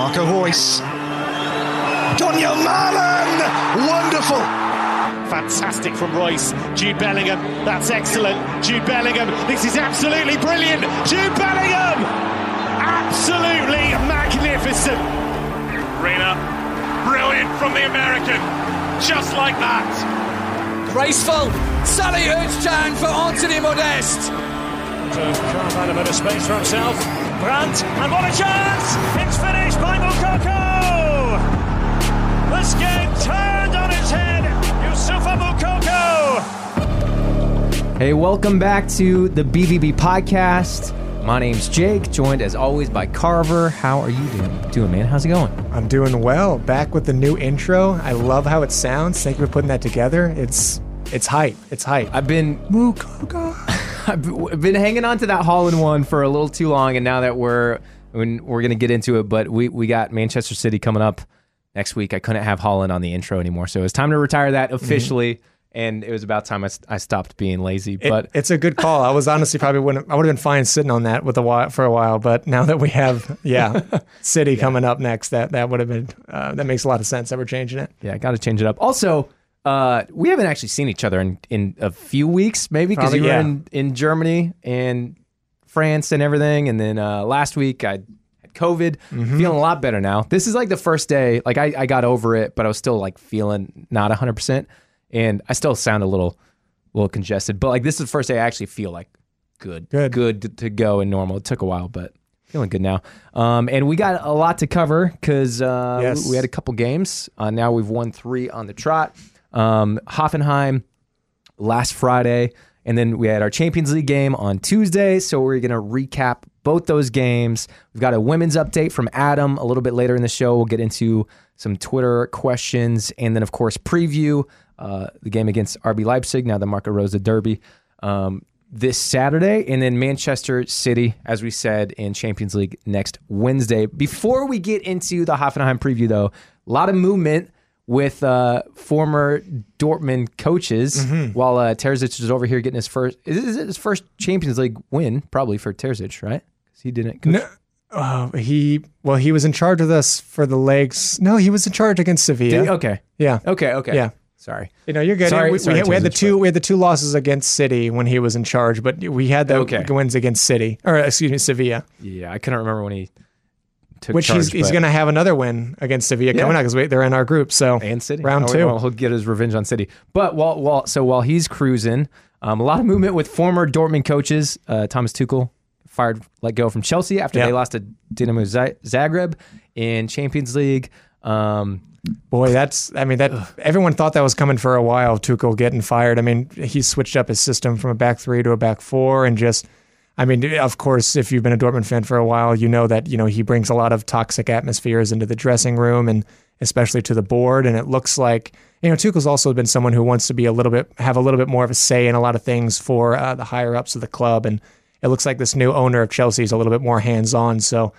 Marco Reus. Donyell Malen! Wonderful! Fantastic from Reus. Jude Bellingham. That's excellent. Jude Bellingham. This is absolutely brilliant. Jude Bellingham! Absolutely magnificent. Reyna. Brilliant from the American. Just like that. Graceful. Sally Hurts for Anthony Modeste. So can't find a bit of space for himself. Brandt, and what a chance! It's finished by Moukoko! This game turned on its head. Youssoufa Moukoko! Hey, welcome back to the BVB podcast. My name's Jake, joined as always by Carver. How are you doing, doing, man? How's it going? I'm doing well. Back with the new intro. I love how it sounds. Thank you for putting that together. It's it's hype. It's hype. I've been Moukoko. I've been hanging on to that Haaland one for a little too long, and now that we're when we're gonna get into it, but we we got Manchester City coming up next week. I couldn't have Haaland on the intro anymore, so it was time to retire that officially. Mm-hmm. And it was about time I, I stopped being lazy. But it, it's a good call. I was honestly probably wouldn't. I would have been fine sitting on that with a while for a while. But now that we have, yeah, City yeah. coming up next, that that would have been uh, that makes a lot of sense that we're changing it. Yeah, got to change it up. Also, uh, we haven't actually seen each other in, in a few weeks, maybe because you were yeah. in, in Germany and France and everything. And then uh, last week I had COVID, mm-hmm. feeling a lot better now. This is like the first day, like I, I got over it, but I was still like feeling not 100%. And I still sound a little, little congested, but like this is the first day I actually feel like good, good, good to go and normal. It took a while, but feeling good now. Um, and we got a lot to cover because uh, yes. we had a couple games. Uh, now we've won three on the trot. Um, Hoffenheim last Friday. And then we had our Champions League game on Tuesday. So we're going to recap both those games. We've got a women's update from Adam a little bit later in the show. We'll get into some Twitter questions. And then, of course, preview uh, the game against RB Leipzig, now the Marco Rose Derby, um, this Saturday. And then Manchester City, as we said, in Champions League next Wednesday. Before we get into the Hoffenheim preview, though, a lot of movement with uh, former Dortmund coaches mm-hmm. while uh, Terzic is over here getting his first. Is it his first Champions League win? Probably for Terzic, right? Because he didn't. Coach. No, uh, he well, he was in charge of us for the legs. No, he was in charge against Sevilla. okay. Yeah. Okay. Okay. Yeah. Sorry. You know, you're good. Sorry, we, sorry, we, had, we, had, the two we had the two losses against City when he was in charge, but we had the okay. wins against City or excuse me, Sevilla. Yeah, I couldn't remember when he took Which charge, he's, he's going to have another win against Sevilla yeah. coming out because they're in our group. So and City round oh, two, well, he'll get his revenge on City. But while while so while he's cruising, um, a lot of movement with former Dortmund coaches. Uh, Thomas Tuchel fired, let go from Chelsea after they lost to Dinamo Zagreb in Champions League. Um, Boy, that's I mean that ugh. everyone thought that was coming for a while. Tuchel getting fired. I mean, he switched up his system from a back three to a back four, and just I mean, of course, if you've been a Dortmund fan for a while, you know that you know he brings a lot of toxic atmospheres into the dressing room and especially to the board. And it looks like you know Tuchel's also been someone who wants to be a little bit have a little bit more of a say in a lot of things for uh, the higher ups of the club. And it looks like this new owner of Chelsea is a little bit more hands on. So.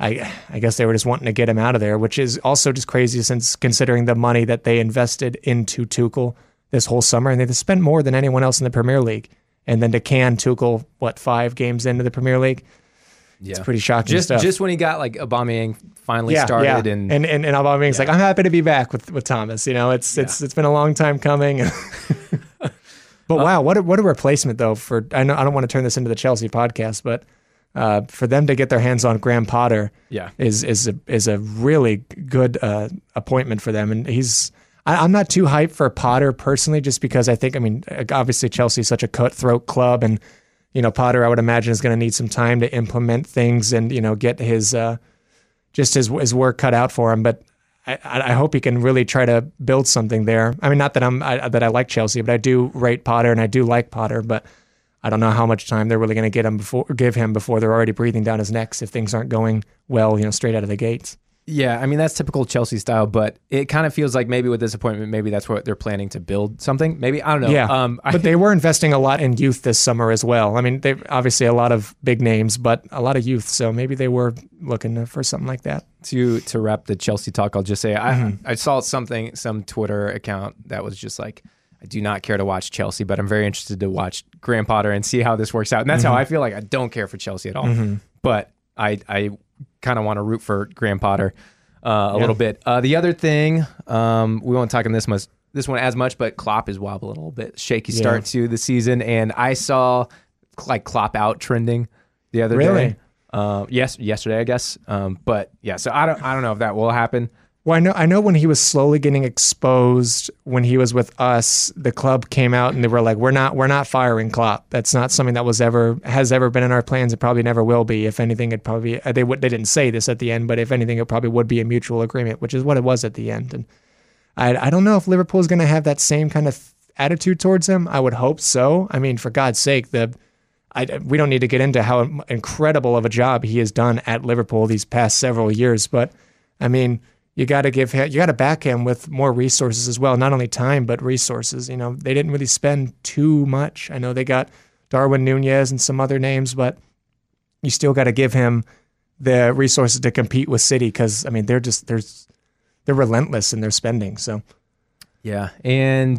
I, I guess they were just wanting to get him out of there, which is also just crazy since considering the money that they invested into Tuchel this whole summer, and they've spent more than anyone else in the Premier League and then to can Tuchel what five games into the Premier League. Yeah. It's pretty shocking just, stuff. Just when he got like Aubameyang finally yeah, started, yeah. and and and, and Aubameyang's yeah. like, I'm happy to be back with, with Thomas. You know, it's it's it's been a long time coming. but uh, wow, what a, what a replacement though for I know I don't want to turn this into the Chelsea podcast, but uh, for them to get their hands on Graham Potter, yeah, is is a is a really good uh, appointment for them, and he's I, am not too hyped for Potter personally, just because I think, I mean, obviously Chelsea's such a cutthroat club, and you know Potter, I would imagine, is going to need some time to implement things and you know get his uh, just his his work cut out for him. But I, I hope he can really try to build something there. I mean, not that I'm I, that I like Chelsea, but I do rate Potter and I do like Potter, but. I don't know how much time they're really going to get him before give him before they're already breathing down his necks if things aren't going well, you know, straight out of the gates. Yeah, I mean that's typical Chelsea style, but it kind of feels like maybe with this appointment, maybe that's what they're planning to build something. Maybe I don't know. Yeah, um, but they were investing a lot in youth this summer as well. I mean, they obviously a lot of big names, but a lot of youth. So maybe they were looking for something like that. To to wrap the Chelsea talk, I'll just say mm-hmm. I I saw something some Twitter account that was just like. I do not care to watch Chelsea, but I'm very interested to watch Graham Potter and see how this works out. And that's mm-hmm. how I feel like I don't care for Chelsea at all. Mm-hmm. But I I kind of want to root for Graham Potter uh, a little bit. Uh, the other thing, um, we won't talk on this much, this one as much, but Klopp is wobbling a little bit. Shaky start Yeah. to the season, and I saw like Klopp out trending the other Really? day. Uh, yes, yesterday, I guess. Um, but yeah, so I don't, I don't know if that will happen. Well, I know I know when he was slowly getting exposed when he was with us, the club came out and they were like, "We're not we're not firing Klopp. That's not something that was ever has ever been in our plans. It probably never will be. If anything, it probably uh, they they didn't say this at the end, but if anything, it probably would be a mutual agreement, which is what it was at the end. And I I don't know if Liverpool is going to have that same kind of attitude towards him. I would hope so. I mean, for God's sake, the I, we don't need to get into how incredible of a job he has done at Liverpool these past several years, but I mean, you got to give him, you got to back him with more resources as well. Not only time, but resources. You know, they didn't really spend too much. I know they got Darwin Nunez and some other names, but you still got to give him the resources to compete with City because I mean, they're just there's they're relentless in their spending. So Yeah, and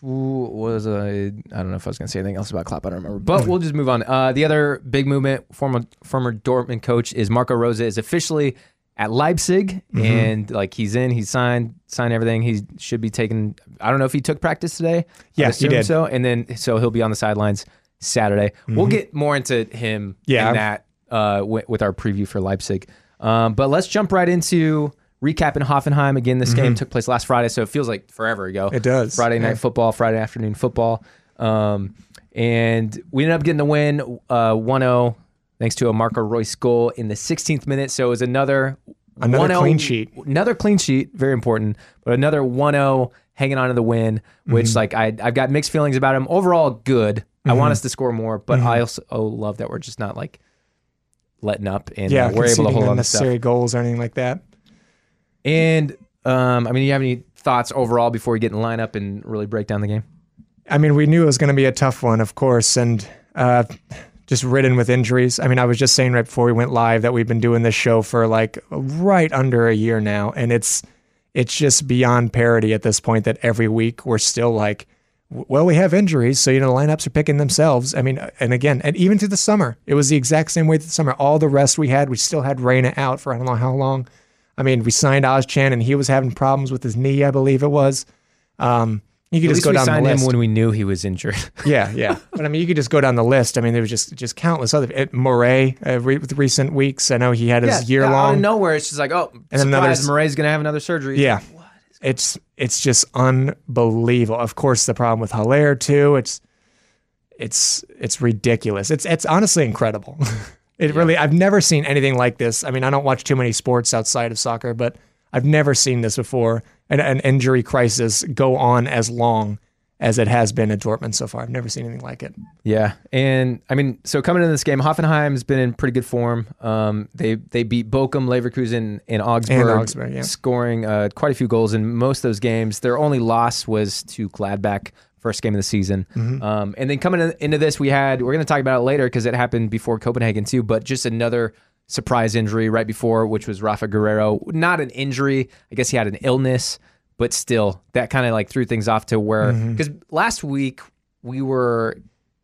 was I? I don't know if I was going to say anything else about Klopp. I don't remember, but we'll just move on. Uh, the other big movement, former former Dortmund coach, is Marco Rose is officially at Leipzig, and like he's in, he's signed, signed everything. He should be taking. I don't know if he took practice today. Yeah, he did. So, and then so he'll be on the sidelines Saturday. We'll get more into him. Yeah. in that uh, wi- with our preview for Leipzig. Um, but let's jump right into recapping Hoffenheim. Again, this game took place last Friday, so it feels like forever ago. It does, Friday night yeah. football, Friday afternoon football. Um, and we ended up getting the win uh, 1-0 thanks to a Marco Reus goal in the 16th minute. So it was another Another 1-0 clean sheet. Another clean sheet, very important. But another 1-0 hanging on to the win, which Mm-hmm. like I I've got mixed feelings about him. Overall good. I want us to score more, but Mm-hmm. I also love that we're just not like letting up and yeah, we're able to hold on to unnecessary goals or anything like that. And um, I mean, do you have any thoughts overall before we get in lineup and really break down the game? I mean, we knew it was going to be a tough one, of course, and uh, just ridden with injuries. I mean, I was just saying right before we went live that we've been doing this show for like right under a year now, and it's it's just beyond parody at this point that every week we're still like, well, we have injuries, so you know the lineups are picking themselves. I mean, and again, and even through the summer, it was the exact same way through the summer. All the rest we had, we still had Reyna out for I don't know how long. I mean, we signed Özcan, and he was having problems with his knee, I believe it was. Um, you could At just go down the signed him list. when we knew he was injured. Yeah, yeah. But I mean, you could just go down the list. I mean, there was just just countless other. It, Moray, uh, re- with recent weeks, I know he had his year out of long. nowhere, it's just like, oh, then surprise, another- Murray's gonna have another surgery. Yeah, it's it's just unbelievable. Of course, the problem with Haller too. It's it's it's ridiculous. It's it's honestly incredible. it really. I've never seen anything like this. I mean, I don't watch too many sports outside of soccer, but I've never seen this before. An, an injury crisis go on as long as it has been at Dortmund so far. I've never seen anything like it. Yeah, and I mean, so coming into this game, Hoffenheim's been in pretty good form. Um, they they beat Bochum, Leverkusen, and Augsburg, And Augsburg, yeah. scoring uh, quite a few goals in most of those games. Their only loss was to Gladbach, first game of the season. Mm-hmm. Um, and then coming in- into this, we had we're going to talk about it later because it happened before Copenhagen too. But just another surprise injury right before, which was Rafa Guerreiro. Not an injury, I guess he had an illness, but still, that kind of like threw things off to where Mm-hmm. because last week we were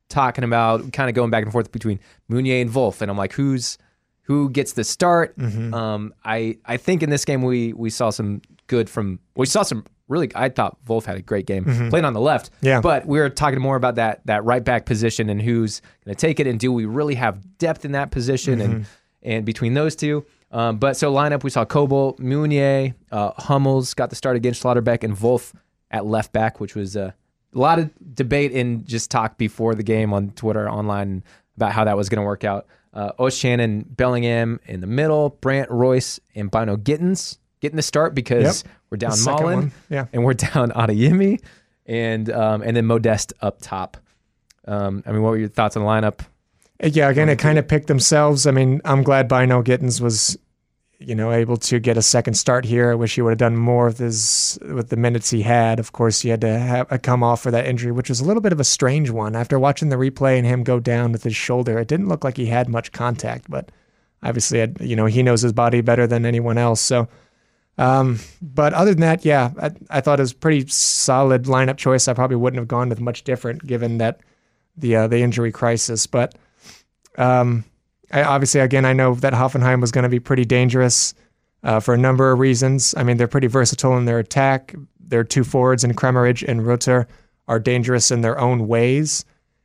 talking about kind of going back and forth between Meunier and Wolf, and I'm like, who's who gets the start? Mm-hmm. Um, I I think in this game we we saw some good from we saw some really. I thought Wolf had a great game playing on the left. Mm-hmm. Yeah. but we were talking more about that that right back position and who's going to take it, and do we really have depth in that position Mm-hmm. and between those two. Um, but so lineup, we saw Kobel, Meunier, uh, Hummels got the start against Schlotterbeck, and Wolf at left back, which was uh, a lot of debate and just talk before the game on Twitter, online about how that was going to work out. Uh, Özcan, Bellingham in the middle, Brandt Reus, and Bynoe-Gittens getting the start because Yep. we're down Malen, yeah. and we're down Adeyemi, and um, and then Modeste up top. Um, I mean, what were your thoughts on the lineup? Yeah, again, it kind of picked themselves. I mean, I'm glad Bynoe-Gittens was, you know, able to get a second start here. I wish he would have done more with his with the minutes he had. Of course, he had to have, uh, come off for that injury, which was a little bit of a strange one. After watching the replay and him go down with his shoulder, it didn't look like he had much contact, but obviously, you know, he knows his body better than anyone else. So, um, but other than that, yeah, I, I thought it was a pretty solid lineup choice. I probably wouldn't have gone with much different given that the uh, the injury crisis, but. Um, I, obviously, again, I know that Hoffenheim was going to be pretty dangerous uh, for a number of reasons. I mean, they're pretty versatile in their attack. Their two forwards in Kramaric and Rutter are dangerous in their own ways,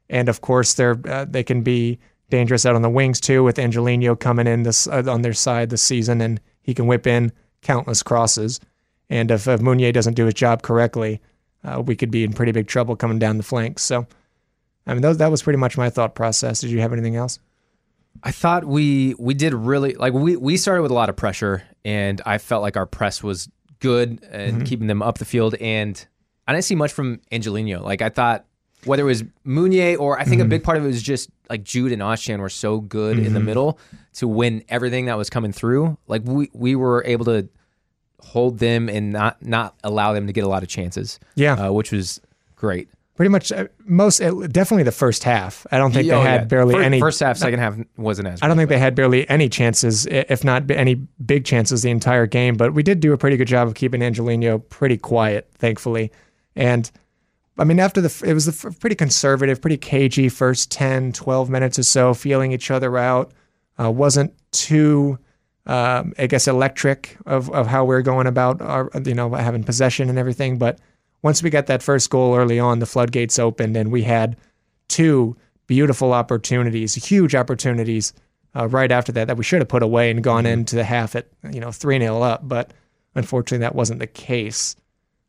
and of course, they're uh, they can be dangerous out on the wings too. With Angelino coming in this uh, on their side this season, and he can whip in countless crosses. And if, if Meunier doesn't do his job correctly, uh, we could be in pretty big trouble coming down the flanks. So, I mean, that, that was pretty much my thought process. Did you have anything else? I thought we we did really like we we started with a lot of pressure, and I felt like our press was good and mm-hmm. keeping them up the field. And I didn't see much from Angelino. Like I thought, whether it was Meunier or I think mm-hmm. a big part of it was just like Jude and Özcan were so good mm-hmm. in the mm-hmm. middle to win everything that was coming through. Like we we were able to hold them and not not allow them to get a lot of chances. Yeah, uh, which was great. Pretty much uh, most, definitely the first half. I don't think oh, they had yeah. barely first, any. First half, second half wasn't as. I don't think they had barely any chances, if not any big chances, the entire game. But we did do a pretty good job of keeping Angelino pretty quiet, thankfully. And I mean, after the it was a pretty conservative, pretty cagey first 10, 12 minutes or so, feeling each other out. Uh, wasn't too um, I guess, electric of, of how we're going about our, you know, having possession and everything. But once we got that first goal early on, the floodgates opened and we had two beautiful opportunities, huge opportunities uh, right after that that we should have put away and gone mm-hmm. into the half at, you know, 3 0 up. But unfortunately, that wasn't the case.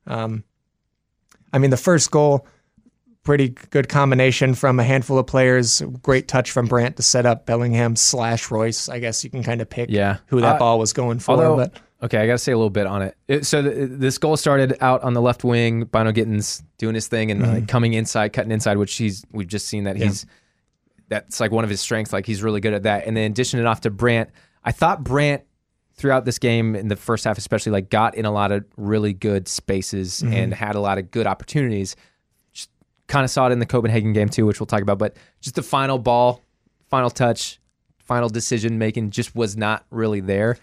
Um, I mean, the first goal, pretty good combination from a handful of players. Great touch from Brandt to set up Bellingham slash Reus. I guess you can kind of pick yeah. who that uh, ball was going for. Although, but okay, I got to say a little bit on it. it so th- this goal started out on the left wing. Bynoe-Gittens doing his thing and mm-hmm. coming inside, cutting inside, which he's we've just seen that he's that's like one of his strengths. Like he's really good at that. And then dishing it off to Brandt. I thought Brandt throughout this game in the first half, especially, like got in a lot of really good spaces mm-hmm. and had a lot of good opportunities Kind of saw it in the Copenhagen game too, which we'll talk about. But just the final ball, final touch, final decision making just was not really there.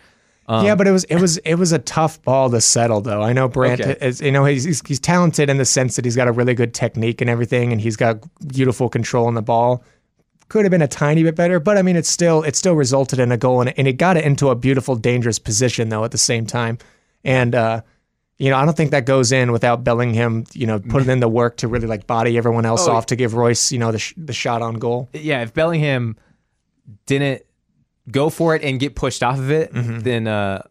Um, yeah, but it was it was it was a tough ball to settle though. I know Brandt okay. is you know he's, he's, he's talented in the sense that he's got a really good technique and everything, and he's got beautiful control on the ball. Could have been a tiny bit better, but I mean, it's still it still resulted in a goal, and, and it got it into a beautiful, dangerous position though at the same time. And uh, you know, I don't think that goes in without Bellingham, you know, putting in the work to really like body everyone else oh, off to give Reus, you know, the sh- the shot on goal. Yeah, if Bellingham didn't go for it and get pushed off of it, mm-hmm. then uh,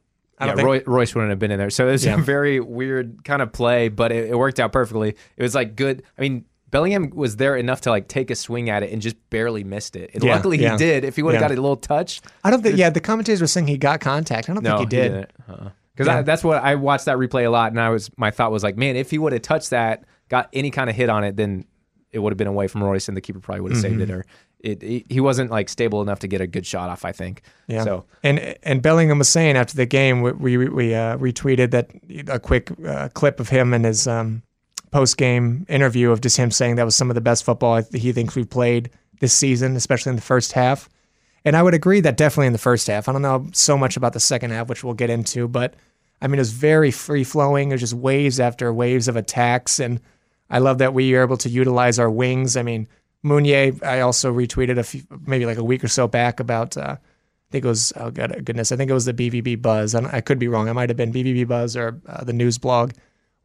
yeah, think... Roy, Reus wouldn't have been in there. So it was yeah. a very weird kind of play, but it, it, worked out perfectly. It was like good. I mean, Bellingham was there enough to like take a swing at it and just barely missed it. And yeah, luckily he did. If he would have got a little touch, I don't think. Yeah, the commentators were saying he got contact. I don't no, think he did. Uh-uh because yeah. that's what I watched that replay a lot, and I was my thought was like, man, if he would have touched that, got any kind of hit on it, then it would have been away from Reus, and the keeper probably would have mm-hmm. saved it. Or it, he wasn't like stable enough to get a good shot off. I think. Yeah. So and and Bellingham was saying after the game, we we, we uh, retweeted that a quick uh, clip of him and his um, post game interview of just him saying that was some of the best football he thinks we've played this season, especially in the first half. And I would agree that definitely in the first half. I don't know so much about the second half, which we'll get into, but I mean, it was very free flowing. It was just waves after waves of attacks. And I love that we were able to utilize our wings. I mean, Meunier, I also retweeted a few, maybe like a week or so back about, uh, I think it was, oh God, goodness, I think it was the BVB Buzz. And I could be wrong. It might have been BVB Buzz or uh, the news blog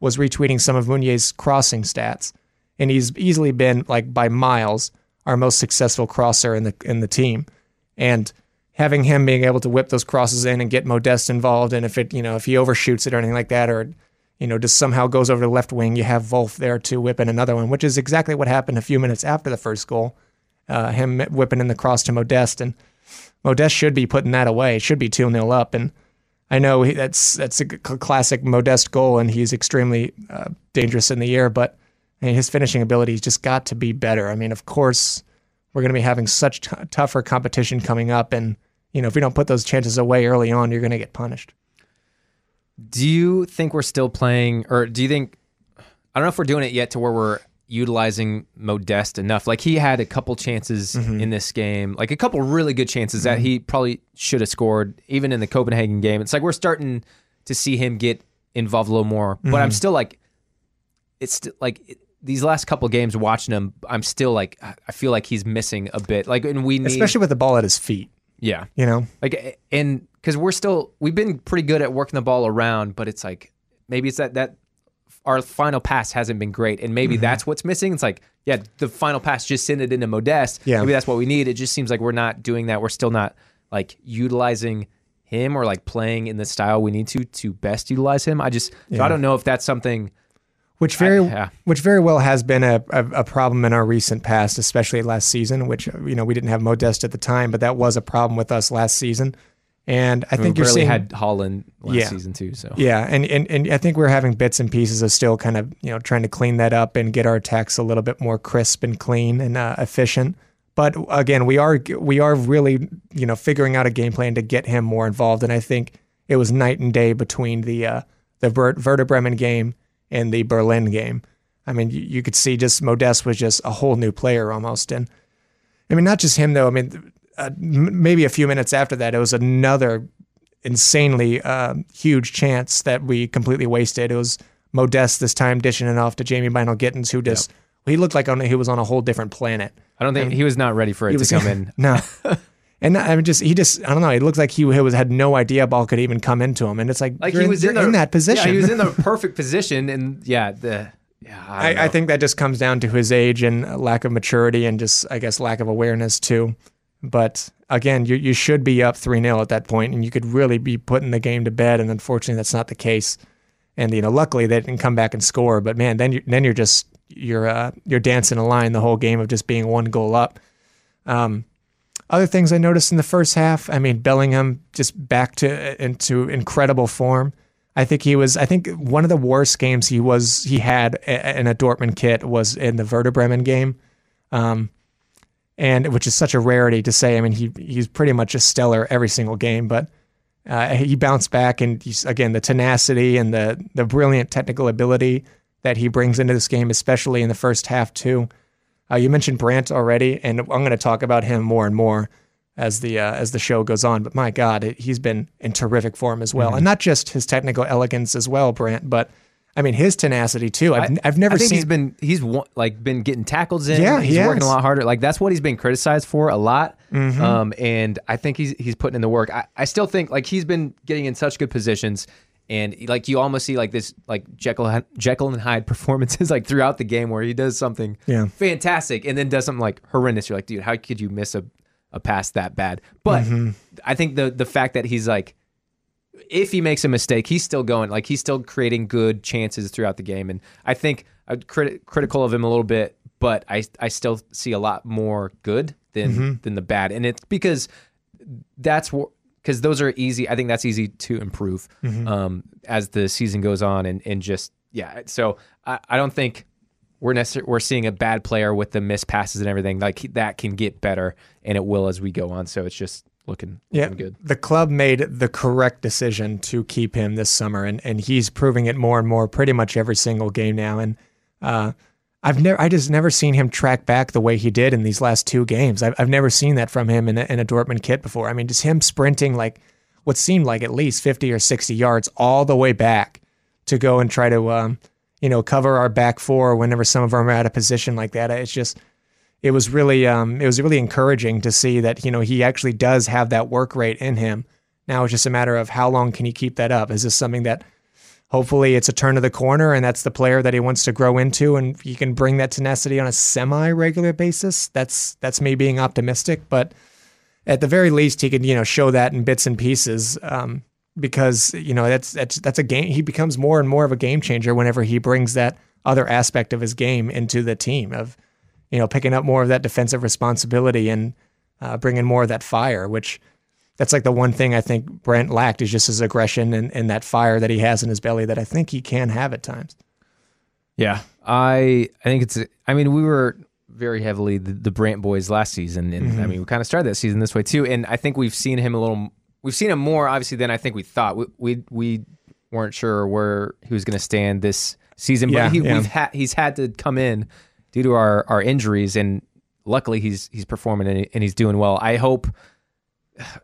was retweeting some of Meunier's crossing stats. And he's easily been, like, by miles, our most successful crosser in the in the team. And having him being able to whip those crosses in and get Modeste involved, and if it you know if he overshoots it or anything like that, or you know just somehow goes over the left wing, you have Wolf there to whip in another one, which is exactly what happened a few minutes after the first goal. Uh, him whipping in the cross to Modeste, and Modeste should be putting that away. It should be two 0 up, and I know he, that's that's a classic Modeste goal, and he's extremely uh, dangerous in the air, but. I mean, his finishing ability's just got to be better. I mean, of course, we're going to be having such t- tougher competition coming up, and you know, if we don't put those chances away early on, you're going to get punished. Do you think we're still playing, or do you think, I don't know if we're doing it yet to where we're utilizing Modeste enough? Like he had a couple chances mm-hmm. in this game, like a couple really good chances mm-hmm. that he probably should have scored, even in the Copenhagen game. It's like we're starting to see him get involved a little more, mm-hmm. but I'm mm-hmm. still like, it's still like, it, these last couple games watching him, I'm still like I feel like he's missing a bit. Like, and we need, especially with the ball at his feet. Yeah. You know, Like, and because we're still, we've been pretty good at working the ball around, but it's like maybe it's that that our final pass hasn't been great, and maybe mm-hmm. that's what's missing. It's like, yeah, the final pass just send it into Modeste. Yeah. maybe that's what we need. It just seems like we're not doing that. We're still not like utilizing him or like playing in the style we need to to best utilize him. I just, so I don't know if that's something. Which very yeah. which very well has been a, a, a problem in our recent past, especially last season. Which you know we didn't have Modeste at the time, but that was a problem with us last season. And I We think you're barely seeing had Haaland last Yeah. season too. So Yeah, and, and and I think we're having bits and pieces of still kind of you know trying to clean that up and get our attacks a little bit more crisp and clean and uh, efficient. But again, we are we are really you know figuring out a game plan to get him more involved, and I think it was night and day between the uh, the Ver- Werder Bremen game and the Berlin game. I mean, you, you could see just Modeste was just a whole new player almost, and I mean not just him though. I mean, uh, m- maybe a few minutes after that, it was another insanely uh, huge chance that we completely wasted. It was Modeste this time dishing it off to Jamie Bynoe-Gittens, who just he looked like on, he was on a whole different planet. I don't think he was not ready for it to was come in. no. And I mean, just he just I don't know. It looked like he, he was had no idea ball could even come into him, and it's like, Like he was you're in, the, that position. Yeah, he was in the perfect position, and yeah, the yeah. I, I, I think that just comes down to his age and lack of maturity and just, I guess, lack of awareness too. But again, you, you should be up 3 0 at that point and you could really be putting the game to bed. And unfortunately, that's not the case. And, you know, luckily they didn't come back and score. But man, then, you, then you're just, you're, uh, you're dancing a line the whole game of just being one goal up. Um, other things I noticed in the first half, I mean, Bellingham just back to into incredible form. I think he was. I think one of the worst games he was he had in a Dortmund kit was in the Werder Bremen game, um, and which is such a rarity to say. I mean, he he's pretty much a stellar every single game, but uh, he bounced back and again the tenacity and the the brilliant technical ability that he brings into this game, especially in the first half too. Uh, you mentioned Brandt already, and I'm going to talk about him more and more as the uh, as the show goes on. But my God, it, he's been in terrific form as Mm-hmm. well, and not just his technical elegance as well, Brandt, but I mean his tenacity too. I've, I- I've never I think seen. he's been he's like been getting tackles in. Yeah, he's he working a lot harder. Like that's what he's been criticized for a lot. Mm-hmm. Um, and I think he's he's putting in the work. I, I still think like he's been getting in such good positions. And like you almost see like this like Jekyll Jekyll and Hyde performances like throughout the game where he does something Yeah. fantastic and then does something like horrendous. You're like, dude, how could you miss a, a pass that bad? But Mm-hmm. I think the the fact that he's like if he makes a mistake, he's still going. Like he's still creating good chances throughout the game, and I think I'm criti- critical of him a little bit, but I I still see a lot more good than Mm-hmm. than the bad, and it's because that's what because those are easy. I think that's easy to improve Mm-hmm. um, as the season goes on, and and just yeah. So I, I don't think we're necessar- we're seeing a bad player with the missed passes and everything like that can get better, and it will as we go on. So it's just looking, Yeah, good. the club made the correct decision to keep him this summer, and, and he's proving it more and more, pretty much every single game now. And uh, I've never, I just never seen him track back the way he did in these last two games. I've, I've never seen that from him in a, in a Dortmund kit before. I mean, just him sprinting like what seemed like at least fifty or sixty yards all the way back to go and try to, um, you know, cover our back four whenever some of them are out of position like that. It's just it was really um, it was really encouraging to see that you know he actually does have that work rate in him. Now it's just a matter of how long can he keep that up. Is this something that hopefully it's a turn of the corner and that's the player that he wants to grow into and he can bring that tenacity on a semi regular basis? That's that's me being optimistic, but at the very least he can, you know show that in bits and pieces. Um, because you know that's that's that's a game. He becomes more and more of a game changer whenever he brings that other aspect of his game into the team of you know, picking up more of that defensive responsibility and uh, bringing more of that fire, which that's like the one thing I think Brandt lacked is just his aggression and, and that fire that he has in his belly that I think he can have at times. Yeah, I I think it's. I mean, we were very heavily the, the Brandt boys last season, and I mm-hmm. mean, we kind of started that season this way too. And I think we've seen him a little. We've seen him more obviously than I think we thought. We we, we weren't sure where he was going to stand this season, Yeah, but he, yeah. we've had he's had to come in due to our our injuries, and luckily he's he's performing and, and he's doing well. I hope.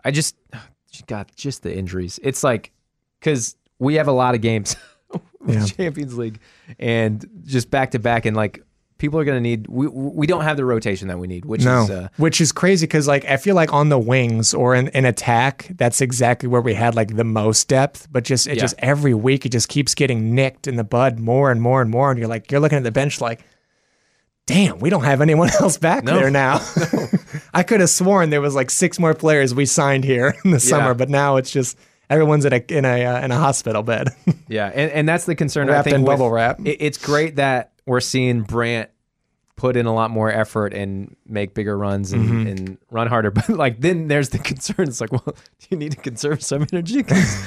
I just God, just the injuries. It's like because we have a lot of games. with Yeah. Champions League and just back to back and like people are going to need. We we don't have the rotation that we need, which no, is uh, which is crazy because like I feel like on the wings or in, in attack, that's exactly where we had like the most depth. But just it Yeah. just every week it just keeps getting nicked in the bud more and more and more, and you're like you're looking at the bench like, damn, we don't have anyone else back No. there now. I could have sworn there was like six more players we signed here in the summer, but now it's just everyone's in a in a uh, in a hospital bed. yeah, and, and that's the concern. I think in bubble wrap. It, it's great that we're seeing Brandt put in a lot more effort and make bigger runs and, Mm-hmm. and run harder. But like then there's the concern. It's like, well, do you need to conserve some energy? 'Cause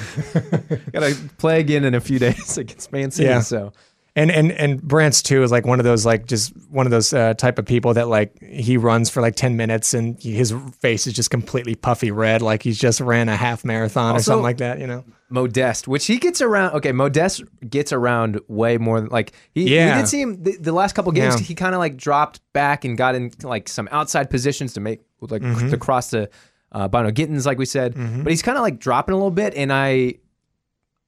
gotta play again in a few days against Man City. Yeah. So And and and Brandt's too is like one of those like just one of those uh, type of people that like he runs for like ten minutes and he- his face is just completely puffy red, like he's just ran a half marathon or something like that. You know? Modeste, which he gets around. Okay, Modeste gets around way more than like he. Yeah. We did see him the, the last couple games. Yeah. He kind of like dropped back and got in like some outside positions to make like Mm-hmm. to cross the uh, Bynoe-Gittens, like we said. But he's kind of like dropping a little bit, and I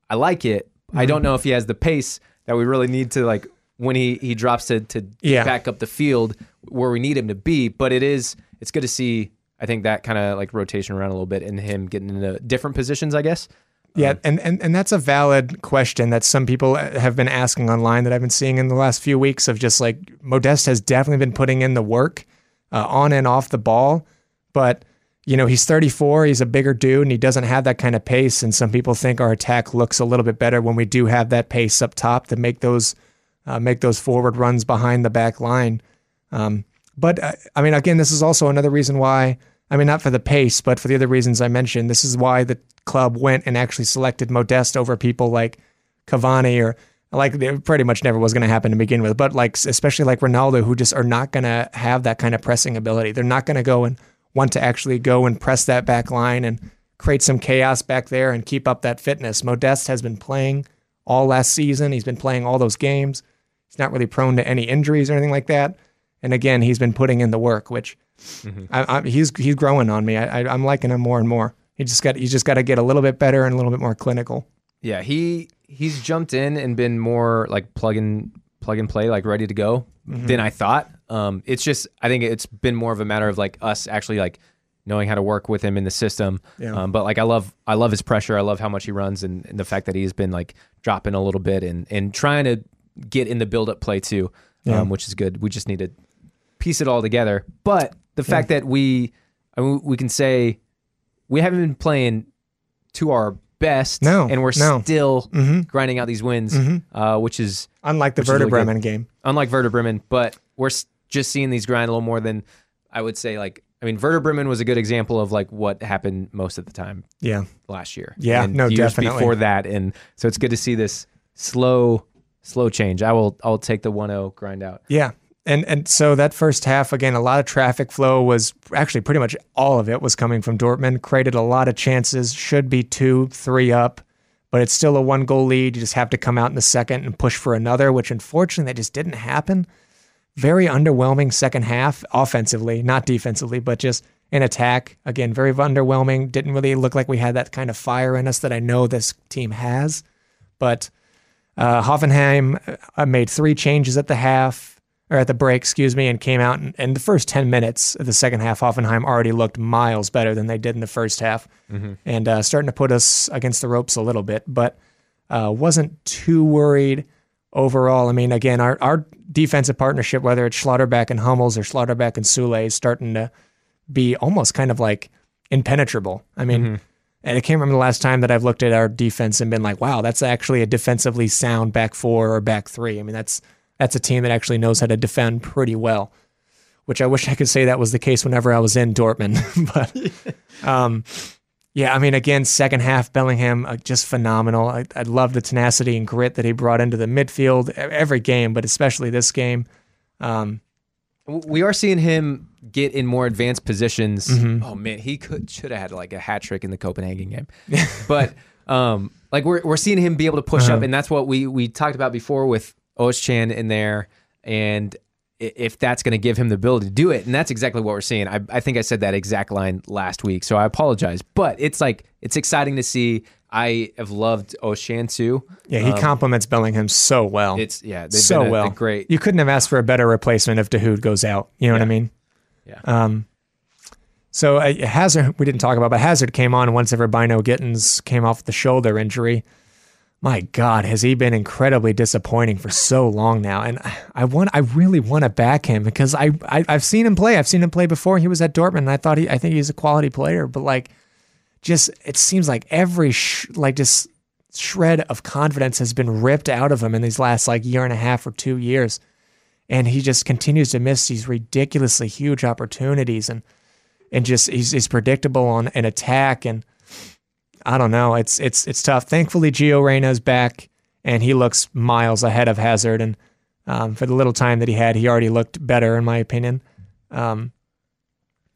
I like it. Mm-hmm. I don't know if he has the pace that we really need to like when he he drops to to Yeah. back up the field where we need him to be. But it is it's good to see. I think that kind of like rotation around a little bit and him getting into different positions. I guess. Yeah, and, and and that's a valid question that some people have been asking online that I've been seeing in the last few weeks of just like Modeste has definitely been putting in the work uh, on and off the ball, but you know he's 34, he's a bigger dude, and he doesn't have that kind of pace. And some people think our attack looks a little bit better when we do have that pace up top to make those uh, make those forward runs behind the back line. Um, but uh, I mean, again, this is also another reason why. I mean, not for the pace, but for the other reasons I mentioned. This is why the club went and actually selected Modeste over people like Cavani or like it pretty much never was going to happen to begin with. But like especially like Ronaldo, who just are not going to have that kind of pressing ability. They're not going to go and want to actually go and press that back line and create some chaos back there and keep up that fitness. Modeste has been playing all last season. He's been playing all those games. He's not really prone to any injuries or anything like that. And again, he's been putting in the work, which I, I, he's he's growing on me. I, I, I'm liking him more and more. He just got he's just got to get a little bit better and a little bit more clinical. Yeah, he he's jumped in and been more like plug and plug and play, like ready to go Mm-hmm. than I thought. Um, it's just I think it's been more of a matter of like us actually like knowing how to work with him in the system. Yeah. Um, but like I love I love his pressure. I love how much he runs and, and the fact that he's been like dropping a little bit and and trying to get in the build up play too, Yeah. um, which is good. We just need to piece it all together. But the fact that we I mean, we can say we haven't been playing to our best, No, and we're no. still Mhm. grinding out these wins, uh, which is Unlike the Werder really. Bremen game. unlike Werder Bremen. But we're just seeing these grind a little more than I would say. Like, I mean, Werder Bremen was a good example of like what happened most of the time Yeah. last year. Yeah, and no, years definitely. before that, and so it's good to see this slow, slow change. I will, I'll take the 1-0 grind out. Yeah. And and so that first half again, a lot of traffic flow was actually pretty much all of it was coming from Dortmund. Created a lot of chances. Should be two, three up, but it's still a one goal lead. You just have to come out in the second and push for another, which unfortunately that just didn't happen. Very underwhelming second half offensively, not defensively, but just in attack. Again, very underwhelming. Didn't really look like we had that kind of fire in us that I know this team has. But uh, Hoffenheim uh, made three changes at the half or at the break, excuse me, and came out and in the first 10 minutes of the second half, Hoffenheim already looked miles better than they did in the first half and uh, starting to put us against the ropes a little bit, but uh, wasn't too worried overall. I mean, again, our, our defensive partnership, whether it's Schlotterbeck and Hummels or Schlotterbeck and Sule, is starting to be almost kind of like impenetrable. I mean, and I can't remember the last time that I've looked at our defense and been like, wow, that's actually a defensively sound back four or back three. I mean, that's that's a team that actually knows how to defend pretty well. Which I wish I could say that was the case whenever I was in Dortmund. but um, yeah, I mean, again, second half, Bellingham uh, just phenomenal. I, I love the tenacity and grit that he brought into the midfield every game, but especially this game. Um, We are seeing him get in more advanced positions. Mm-hmm. Oh man, he could should have had like a hat trick in the Copenhagen game, but um, like we're we're seeing him be able to push Uh-huh. up, and that's what we we talked about before with Özcan in there, and if that's going to give him the ability to do it, and that's exactly what we're seeing. I, I think I said that exact line last week, so I apologize, but it's like it's exciting to see. I have loved Özcan too. Yeah, he um, complements Bellingham so well. It's yeah, so a, well. Great. You couldn't have asked for a better replacement if Dahoud goes out. You know yeah. what I mean? Yeah. Um. So uh, Hazard, we didn't talk about, but Hazard came on once ever Bynoe-Gittens came off the shoulder injury. My God, has he been incredibly disappointing for so long now? And I want, I really want to back him because I, I have seen him play. I've seen him play before. He was at Dortmund. And I thought he, I think he's a quality player, but like just it seems like every sh- like just shred of confidence has been ripped out of him in these last like year and a half or two years, and he just continues to miss these ridiculously huge opportunities and and just he's he's predictable on an attack and I don't know it's it's it's tough. Thankfully, Gio Reyna's back and he looks miles ahead of Hazard and. Um, for the little time that he had, he already looked better, in my opinion. Um,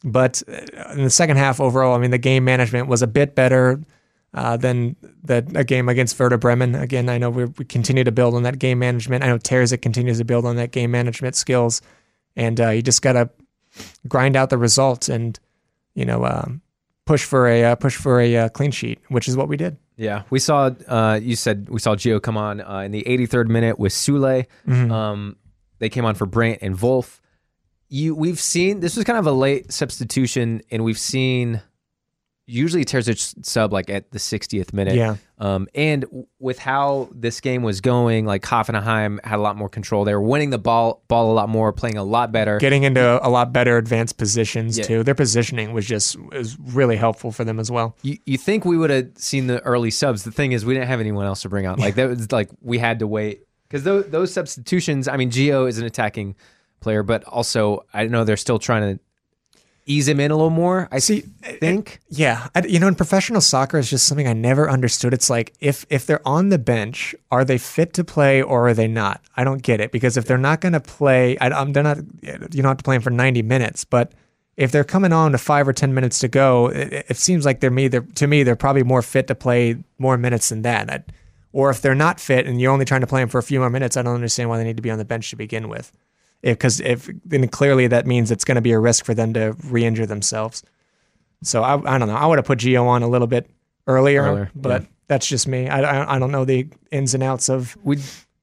but uh, in the second half, overall, I mean, the game management was a bit better uh, than the a game against Werder Bremen. Again, I know we, we continue to build on that game management. I know Terzic continues to build on that game management skills, and uh, you just got to grind out the results and you know um, push for a uh, push for a uh, clean sheet, which is what we did. Yeah, we saw. Uh, you said we saw Gio come on in the 83rd minute with Sule. Mm-hmm. Um, they came on for Brandt and Wolf you we've seen this was kind of a late substitution, and we've seen usually Terzic sub like at the 60th minute. Yeah. Um, and with how this game was going, like Hoffenheim had a lot more control. They were winning the ball ball a lot more, playing a lot better, getting into a lot better advanced positions yeah. too. Their positioning was just was really helpful for them as well. You you think we would have seen the early subs? The thing is, we didn't have anyone else to bring out. Like that was like we had to wait because those, those substitutions. I mean, Gio is an attacking player, but also I know they're still trying to ease him in a little more. I see. Think. It, yeah, I, you know, in professional soccer, it's just something I never understood. It's like if if they're on the bench, are they fit to play or are they not? I don't get it because if they're not going to play, I, um, they're not. You don't have to play them for ninety minutes, but if they're coming on to five or ten minutes to go, it, it seems like they're me. They're to me, they're probably more fit to play more minutes than that. I, or if they're not fit and you're only trying to play them for a few more minutes, I don't understand why they need to be on the bench to begin with because if, if then clearly that means it's going to be a risk for them to re-injure themselves. So I, I don't know. I would have put Gio on a little bit earlier, earlier but yeah. that's just me. I, I, I don't know the ins and outs of we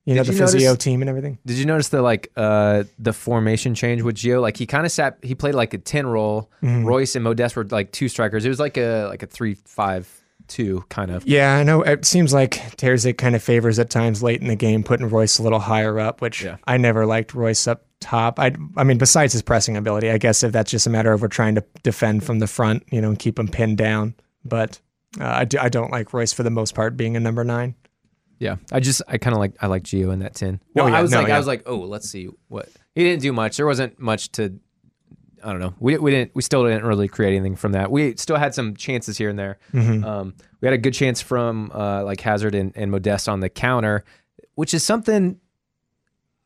you know the you physio notice, team and everything. Did you notice the like uh the formation change with Gio? Like he kind of sat. He played like a ten role. Mm-hmm. Reus and Modeste were like two strikers. It was like a like a three five two kind of. Yeah, I know. It seems like Terzic kind of favors at times late in the game putting Reus a little higher up, which yeah. I never liked Reus up top. I I mean, besides his pressing ability, I guess if that's just a matter of we're trying to defend from the front, you know, and keep him pinned down. But uh, I do, I don't like Reus for the most part being a number nine. Yeah, I just I kind of like I like Gio in that ten. Well, oh, yeah, I was no, like yeah. I was like, oh, let's see what he didn't do much. There wasn't much to. I don't know. We, we didn't. We still didn't really create anything from that. We still had some chances here and there. Mm-hmm. Um, we had a good chance from uh, like Hazard and, and Modeste on the counter, which is something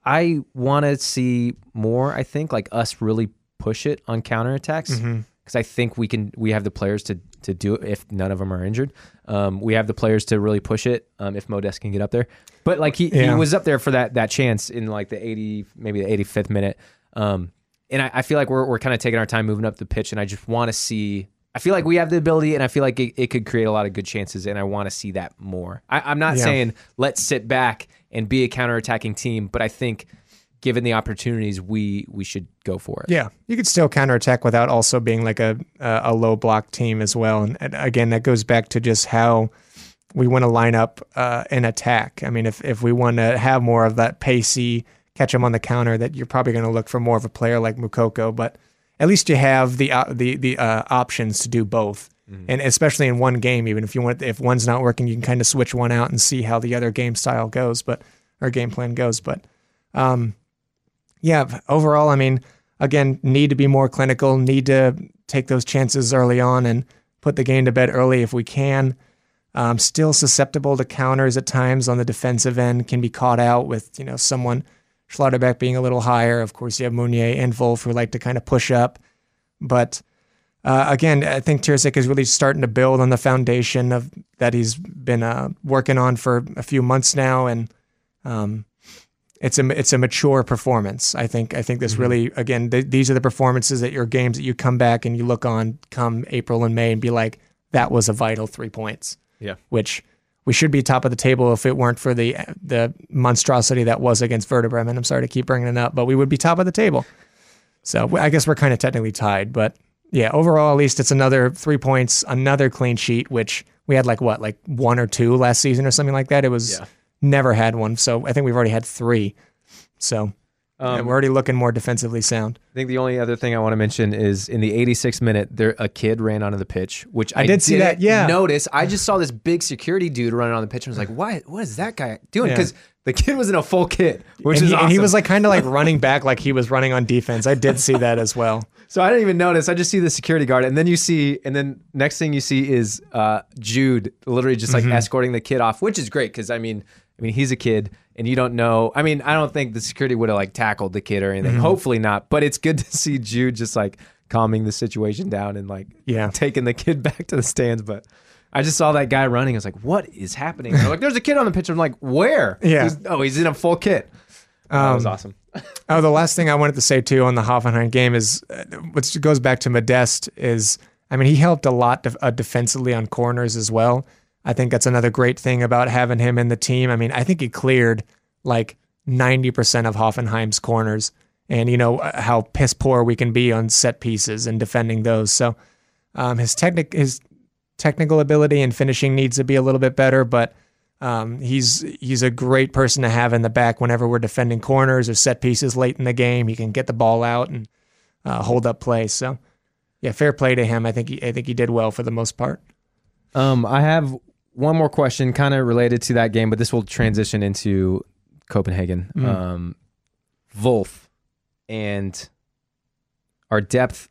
I want to see more. I think like us really push it on counterattacks because mm-hmm. I think we can. We have the players to to do it if none of them are injured. Um, we have the players to really push it um, if Modeste can get up there. But like he, yeah. he was up there for that that chance in like the eighty maybe the eighty fifth minute. Um, and I, I, feel like we're we're kind of taking our time moving up the pitch, and I just want to see. I feel like we have the ability, and I feel like it, it could create a lot of good chances, and I want to see that more. I, am not yeah. saying let's sit back and be a counterattacking team. But I think given the opportunities, we we should go for it. Yeah, you could still counterattack without also being like a a low block team as well. And, and again, that goes back to just how we want to line up uh, an attack. I mean, if if we want to have more of that pacey catch them on the counter, that you're probably going to look for more of a player like Moukoko. But at least you have the uh, the the uh, options to do both. Mm-hmm. And especially in one game, even if you want, if one's not working, you can kind of switch one out and see how the other game style goes, but or game plan goes. But um, yeah, overall, I mean, again, need to be more clinical, need to take those chances early on and put the game to bed early if we can. Um, still susceptible to counters at times on the defensive end, can be caught out with you know someone Schlotterbeck being a little higher. Of course, you have Meunier and Wolf who like to kind of push up, but uh, again, I think Terzic is really starting to build on the foundation of that he's been uh, working on for a few months now, and um, it's a it's a mature performance. I think I think this mm-hmm. really again th- these are the performances that your games that you come back and you look on come April and May and be like that was a vital three points. Yeah. which we should be top of the table if it weren't for the the monstrosity that was against Werder Bremen. I'm sorry to keep bringing it up, but we would be top of the table. So I guess we're kind of technically tied, but yeah, overall at least it's another three points, another clean sheet, which we had like what, like one or two last season or something like that. It was Yeah. never had one, so I think we've already had three. So yeah, we're already looking more defensively sound. I think the only other thing I want to mention is in the 86th minute, there a kid ran onto the pitch, which I, I did see that, yeah. Notice I just saw this big security dude running on the pitch and was like, "Why? What is that guy doing?" Yeah. Because the kid was in a full kit, which and, is he, awesome. and he was like kind of like running back like he was running on defense. I did see that as well. so I didn't even notice. I just see the security guard, and then you see, and then next thing you see is uh, Jude literally just like Mm-hmm. escorting the kid off, which is great because I mean, I mean he's a kid, and you don't know. I mean, I don't think the security would have like tackled the kid or anything. Mm-hmm. Hopefully not, but it's good to see Jude just like calming the situation down and like Yeah. taking the kid back to the stands. But I just saw that guy running. I was like, what is happening? They're like, there's a kid on the pitch. I'm like, where? Yeah. He's- oh, he's in a full kit. that was awesome. Oh, the last thing I wanted to say too on the Hoffenheim game is, uh, which goes back to Modeste, is I mean he helped a lot def- uh, defensively on corners as well. I think that's another great thing about having him in the team. I mean, I think he cleared like ninety percent of Hoffenheim's corners, and you know uh, how piss poor we can be on set pieces and defending those. So um, his technic his technical ability and finishing needs to be a little bit better, but um, he's he's a great person to have in the back whenever we're defending corners or set pieces late in the game. He can get the ball out and uh, hold up plays. So, yeah, fair play to him. I think he, I think he did well for the most part. Um, I have one more question, kind of related to that game, but this will transition into Copenhagen. Um, Wolf and our depth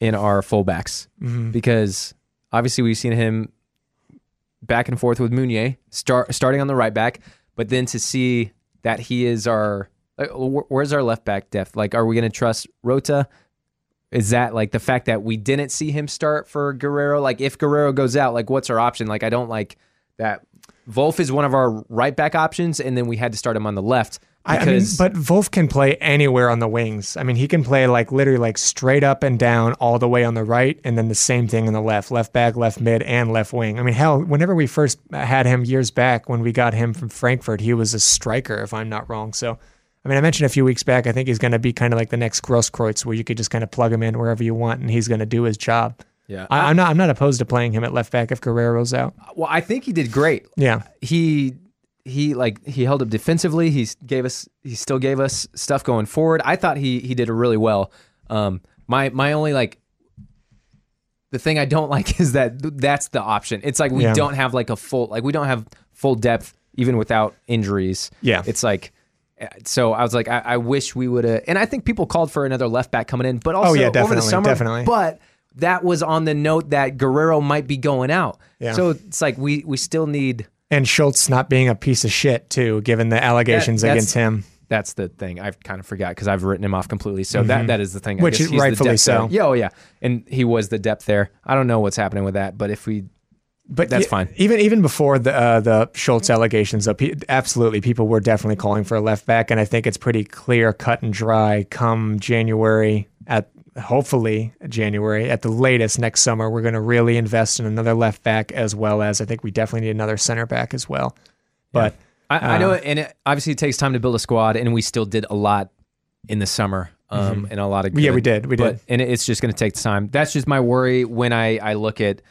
in our fullbacks, because obviously we've seen him back and forth with Meunier, start starting on the right back, but then to see that he is our like, where's our left back depth? Like, are we going to trust Rothe? Is that like the fact that we didn't see him start for Guerreiro? Like, if Guerreiro goes out, like, what's our option? Like, I don't like that. Wolf is one of our right back options, and then we had to start him on the left I, I mean, but Wolf can play anywhere on the wings. I mean, he can play like literally like straight up and down all the way on the right, and then the same thing on the left, left back, left mid, and left wing. I mean, hell, whenever we first had him years back when we got him from Frankfurt, he was a striker, if I'm not wrong. So, I mean, I mentioned a few weeks back, I think he's going to be kind of like the next Grosskreutz, where you could just kind of plug him in wherever you want, and he's going to do his job. yeah. I, I'm not. I'm not opposed to playing him at left back if Guerreiro's out. well, I think he did great. Yeah, he he like he held up defensively. He gave us he still gave us stuff going forward. I thought he he did really well. Um, my my only like the thing I don't like is that that's the option. It's like we Yeah. don't have like a full like we don't have full depth even without injuries. Yeah. it's like. So I was like, I, I wish we would have, and I think people called for another left back coming in, but also Oh, yeah, over the summer. definitely. But that was on the note that Guerreiro might be going out. Yeah. So it's like we we still need and Schultz not being a piece of shit too, given the allegations That- against him. That's the thing. I've kind of forgot because I've written him off completely. So that that is the thing. I Mm-hmm. Which guess is rightfully depth there. so. Yeah, oh yeah, and he was the depth there. I don't know what's happening with that, but if we, But That's fine. Even even before the uh, the Schultz allegations, though, pe- absolutely, people were definitely calling for a left back, and I think it's pretty clear, cut and dry. Come January, at hopefully January at the latest next summer, we're going to really invest in another left back as well as I think we definitely need another center back as well. But I, I know, Uh, it, and it, obviously it takes time to build a squad, and we still did a lot in the summer, um, and a lot of Mm-hmm. Yeah, we did, we but, did. and it's just going to take time. That's just my worry when I I look at.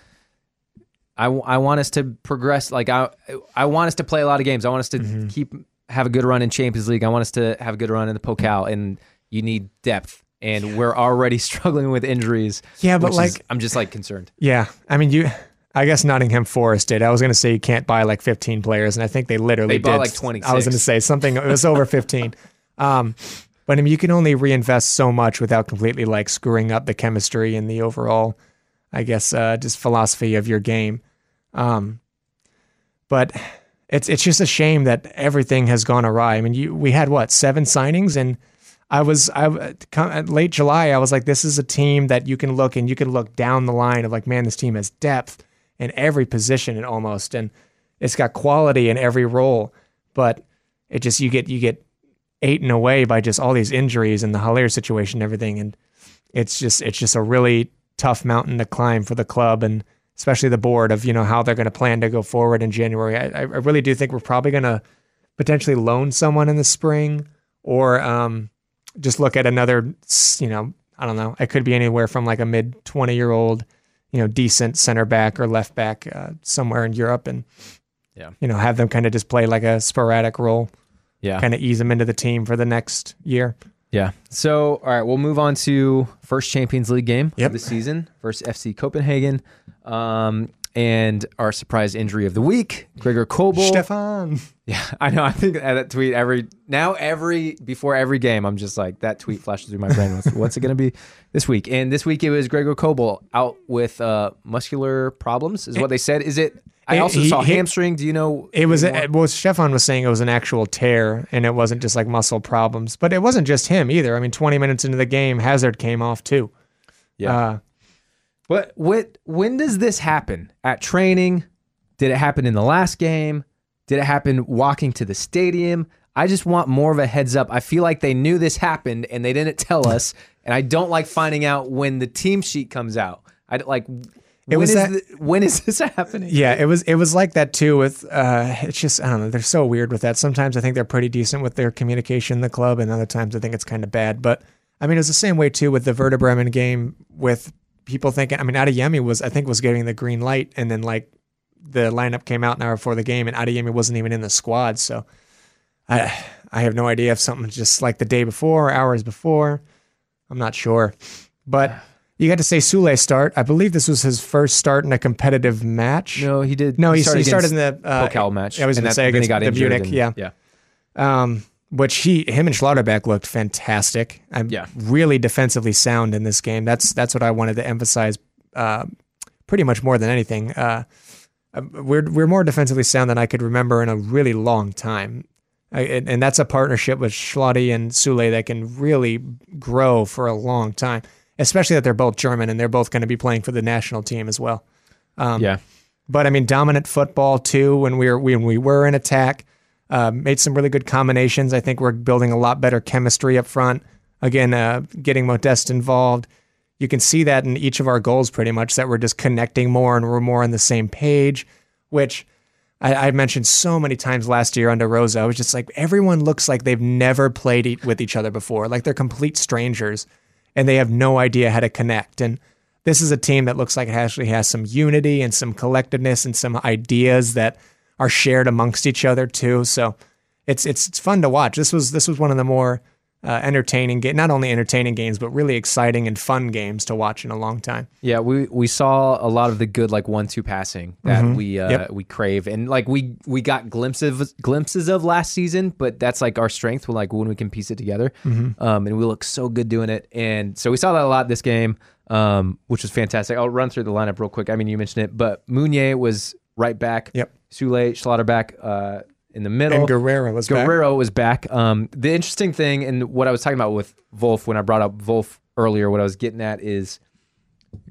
I, w- I want us to progress. Like I I want us to play a lot of games. I want us to Mm-hmm. keep have a good run in Champions League. I want us to have a good run in the Pokal, and you need depth. And we're already struggling with injuries. Yeah, but which is- like- I'm just like concerned. yeah, I mean you. I guess Nottingham Forest did. I was going to say you can't buy like 15 players, and I think they literally They bought did. like 26. I was going to say something. It was over 15. Um, but I mean, you can only reinvest so much without completely like screwing up the chemistry and the overall, I guess, uh, just philosophy of your game. Um, but it's it's just a shame that everything has gone awry. I mean, you we had what seven signings, and I was I late July. I was like, this is a team that you can look and you can look down the line of like, man, this team has depth in every position and almost, and it's got quality in every role. But it just you get you get eaten away by just all these injuries and the Haller situation and everything, and it's just it's just a really tough mountain to climb for the club and especially the board of you know how they're going to plan to go forward in January. I, I really do think we're probably going to potentially loan someone in the spring or um, just look at another. You know, I don't know. It could be anywhere from like a mid twenty year old, you know, decent center back or left back uh, somewhere in Europe, and Yeah. you know, have them kind of just play like a sporadic role, Yeah. kind of ease them into the team for the next year. Yeah. So, all right, we'll move on to first Champions League game Yep. of the season versus FC Copenhagen. Um, and our surprise injury of the week, Gregor Kobel. Stefan. Yeah, I know. I think that tweet every now every before every game, I'm just like that tweet flashes through my brain. What's, what's it going to be this week? And this week it was Gregor Kobel out with uh, muscular problems, is what they said. Is it? I also he- saw he- hamstring. Do you know? It was more? well. Stefan was saying it was an actual tear, and it wasn't just like muscle problems. But it wasn't just him either. I mean, 20 minutes into the game, Hazard came off too. Yeah. Uh, What what when does this happen? At training? Did it happen in the last game? Did it happen walking to the stadium? I just want more of a heads up. I feel like they knew this happened and they didn't tell us, and I don't like finding out when the team sheet comes out. I like when was is that- the- when is this happening? yeah, it was it was like that too. With uh, it's just I don't know. They're so weird with that. Sometimes I think they're pretty decent with their communication in the club, and other times I think it's kind of bad. But I mean, it was the same way too with the Werder Bremen game with people thinking. I mean, Adeyemi was I think was getting the green light, and then like the lineup came out an hour before the game, and Adeyemi wasn't even in the squad. So I I have no idea if something just like the day before or hours before. I'm not sure, but. You got to say Sule start. I believe this was his first start in a competitive match. No, he did. No, he, he started, against in the uh, Pokal match. I was going to say then he against got the Munich. and- yeah, yeah. um, which he, him, and Schlotterbeck looked fantastic. I'm Yeah. really defensively sound in this game. That's that's what I wanted to emphasize. Uh, pretty much more than anything. Uh, uh, we're we're more defensively sound than I could remember in a really long time. I, and, and that's a partnership with Schlotty and Sule that can really grow for a long time, especially that they're both German and they're both going to be playing for the national team as well. yeah. But I mean, dominant football too. When we were when we were in attack, uh, made some really good combinations. I think we're building a lot better chemistry up front. Again, uh, getting Modeste involved. You can see that in each of our goals, pretty much that we're just connecting more and we're more on the same page. Which I, I mentioned so many times last year under Rose. I was just like, everyone looks like they've never played e- with each other before. Like they're complete strangers, and they have no idea how to connect. And this is a team that looks like it actually has some unity and some collectiveness and some ideas that are shared amongst each other too. So it's it's it's fun to watch. This was this was one of the more uh, entertaining game, not only entertaining games, but really exciting and fun games to watch in a long time. Yeah, we we saw a lot of the good like one two passing that we uh, Mm-hmm. Yep. we crave, and like we we got glimpses of, glimpses of last season, but that's like our strength. Like when we can piece it together, Mm-hmm. um, and we look so good doing it. And so we saw that a lot this game, um, which was fantastic. I'll run through the lineup real quick. I mean, you mentioned it, but Meunier was right back. Yep. Sule Schlotterbeck uh, in the middle. And Guerreiro was back. Was back. Um, the interesting thing, and what I was talking about with Wolf when I brought up Wolf earlier, what I was getting at is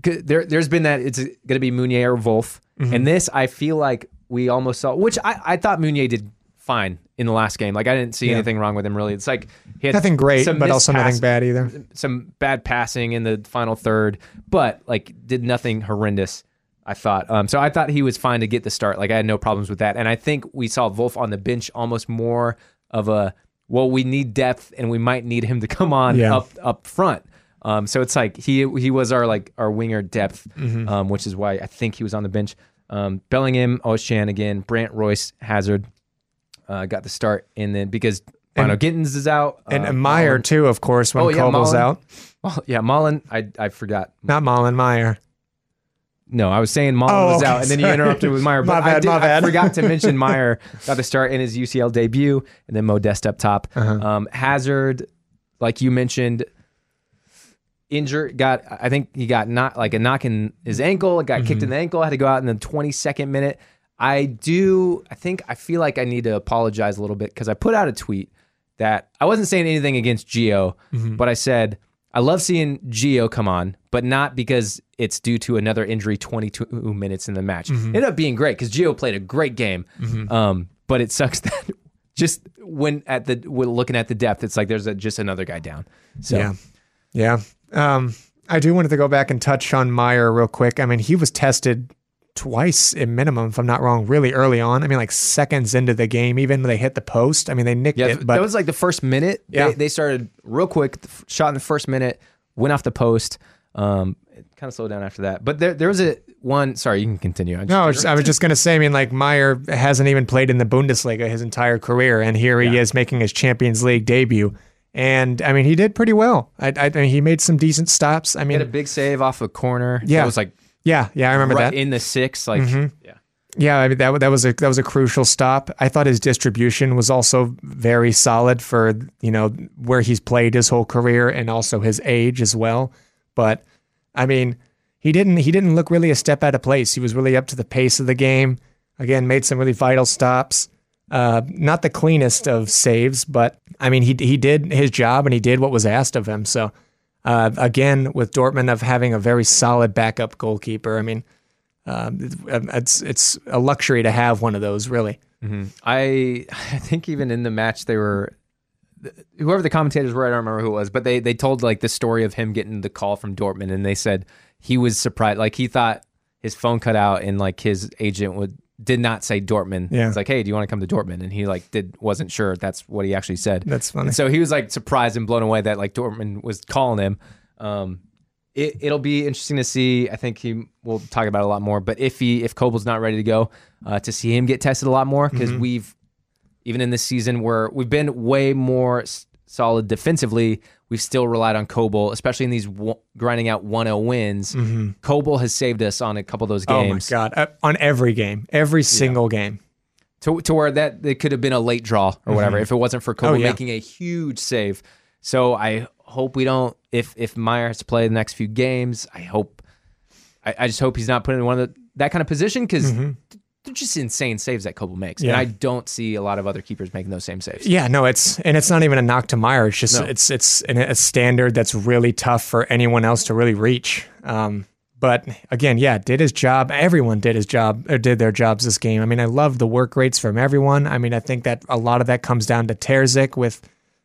there, there's been that it's going to be Meunier or Wolf, Mm-hmm. and this I feel like we almost saw, which I, I thought Meunier did fine in the last game. Like I didn't see Yeah. anything wrong with him really. It's like he had Nothing great, but also nothing bad either. Some bad passing in the final third, but like did nothing horrendous. I thought. Um, so I thought he was fine to get the start. Like I had no problems with that. And I think we saw Wolf on the bench almost more of a well, we need depth and we might need him to come on Yeah. up up front. Um, so it's like he he was our like our winger depth, Mm-hmm. um, which is why I think he was on the bench. Um, Bellingham, Özcan again, Brandt Reus, Hazard uh, got the start, and then because Bynoe-Gittens is out, And uh, Meyer Malen- too, of course, when Oh, yeah, out. Well, yeah, Malen. I I forgot. Not Malen, Meyer. No, I was saying Malen Oh, was out, and then you interrupted with Meyer. My But I, bad, did, my I forgot to mention Meyer got the start in his UCL debut, and then Modeste up top. Uh-huh. Um, Hazard, like you mentioned, injured. Got I think he got not like a knock in his ankle. Got kicked Mm-hmm. in the ankle. Had to go out in the 22nd minute. I do. I think I feel like I need to apologize a little bit because I put out a tweet that I wasn't saying anything against Geo, Mm-hmm. but I said I love seeing Geo come on, but not because it's due to another injury 22 minutes in the match. Mm-hmm. It ended up being great because Geo played a great game. Um, but it sucks that just when at the when looking at the depth, it's like there's a, just another guy down. So Yeah. Yeah. Um, I do wanted to go back and touch on Meyer real quick. I mean, he was tested twice at minimum, if I'm not wrong, really early on. I mean, like seconds into the game, even when they hit the post. I mean, they nicked Yeah, it, but that was like the first minute. Yeah. They, they started real quick, shot in the first minute, went off the post. Um, it kind of slowed down after that. But there, there was a one. Sorry, you can continue. I just- No, I was, I was just going to say, I mean, like Meyer hasn't even played in the Bundesliga his entire career, and here he is making his Champions League debut. And I mean, he did pretty well. I, I, I mean, he made some decent stops. I mean, He had a big save off a corner. Yeah. it was like yeah, yeah, I remember right that. Mm-hmm. in the six. Like, yeah, Yeah, I mean, that that was a that was a crucial stop. I thought his distribution was also very solid for you know where he's played his whole career and also his age as well. But I mean, he didn't he didn't look really a step out of place. He was really up to the pace of the game. Again, made some really vital stops. Uh, not the cleanest of saves, but I mean, he he did his job and he did what was asked of him. So. Uh, again, with Dortmund of having a very solid backup goalkeeper, I mean, um, it's it's a luxury to have one of those, really. I I think even in the match they were whoever the commentators were, I don't remember who it was, but they they told like the story of him getting the call from Dortmund and they said he was surprised like he thought his phone cut out and like his agent would did not say Dortmund. Yeah. It's like, hey, do you want to come to Dortmund? And he like did wasn't sure that's what he actually said. That's funny. And so he was like surprised and blown away that like Dortmund was calling him. Um, it, it'll be interesting to see. I think he will talk about it a lot more. But if he if Kobel's not ready to go, uh, to see him get tested a lot more because Mm-hmm. we've even in this season where we've been way more solid defensively, we've still relied on Kobel, especially in these w- grinding out 1-0 wins. Kobel has saved us on a couple of those games Mm-hmm. Oh my god! Uh, on every game, every single game. to, to where that it could have been a late draw or whatever if it wasn't for Mm-hmm. Oh, yeah. making a huge save. So I hope we don't. If if Meyer has to play the next few games, I hope. I, I just hope he's not put in one of the, that kind of position because they're just insane saves that Kobel makes, and Mm-hmm. I don't see a lot of other keepers making those same saves. Yeah, no, it's and it's not even a knock to Meyer. It's just No. it's it's an, a standard that's really tough for anyone else to really reach. Um, but again, yeah, did his job. Everyone did his job or did their jobs this game. I mean, I love the work rates from everyone. I mean, I think that a lot of that comes down to Terzic with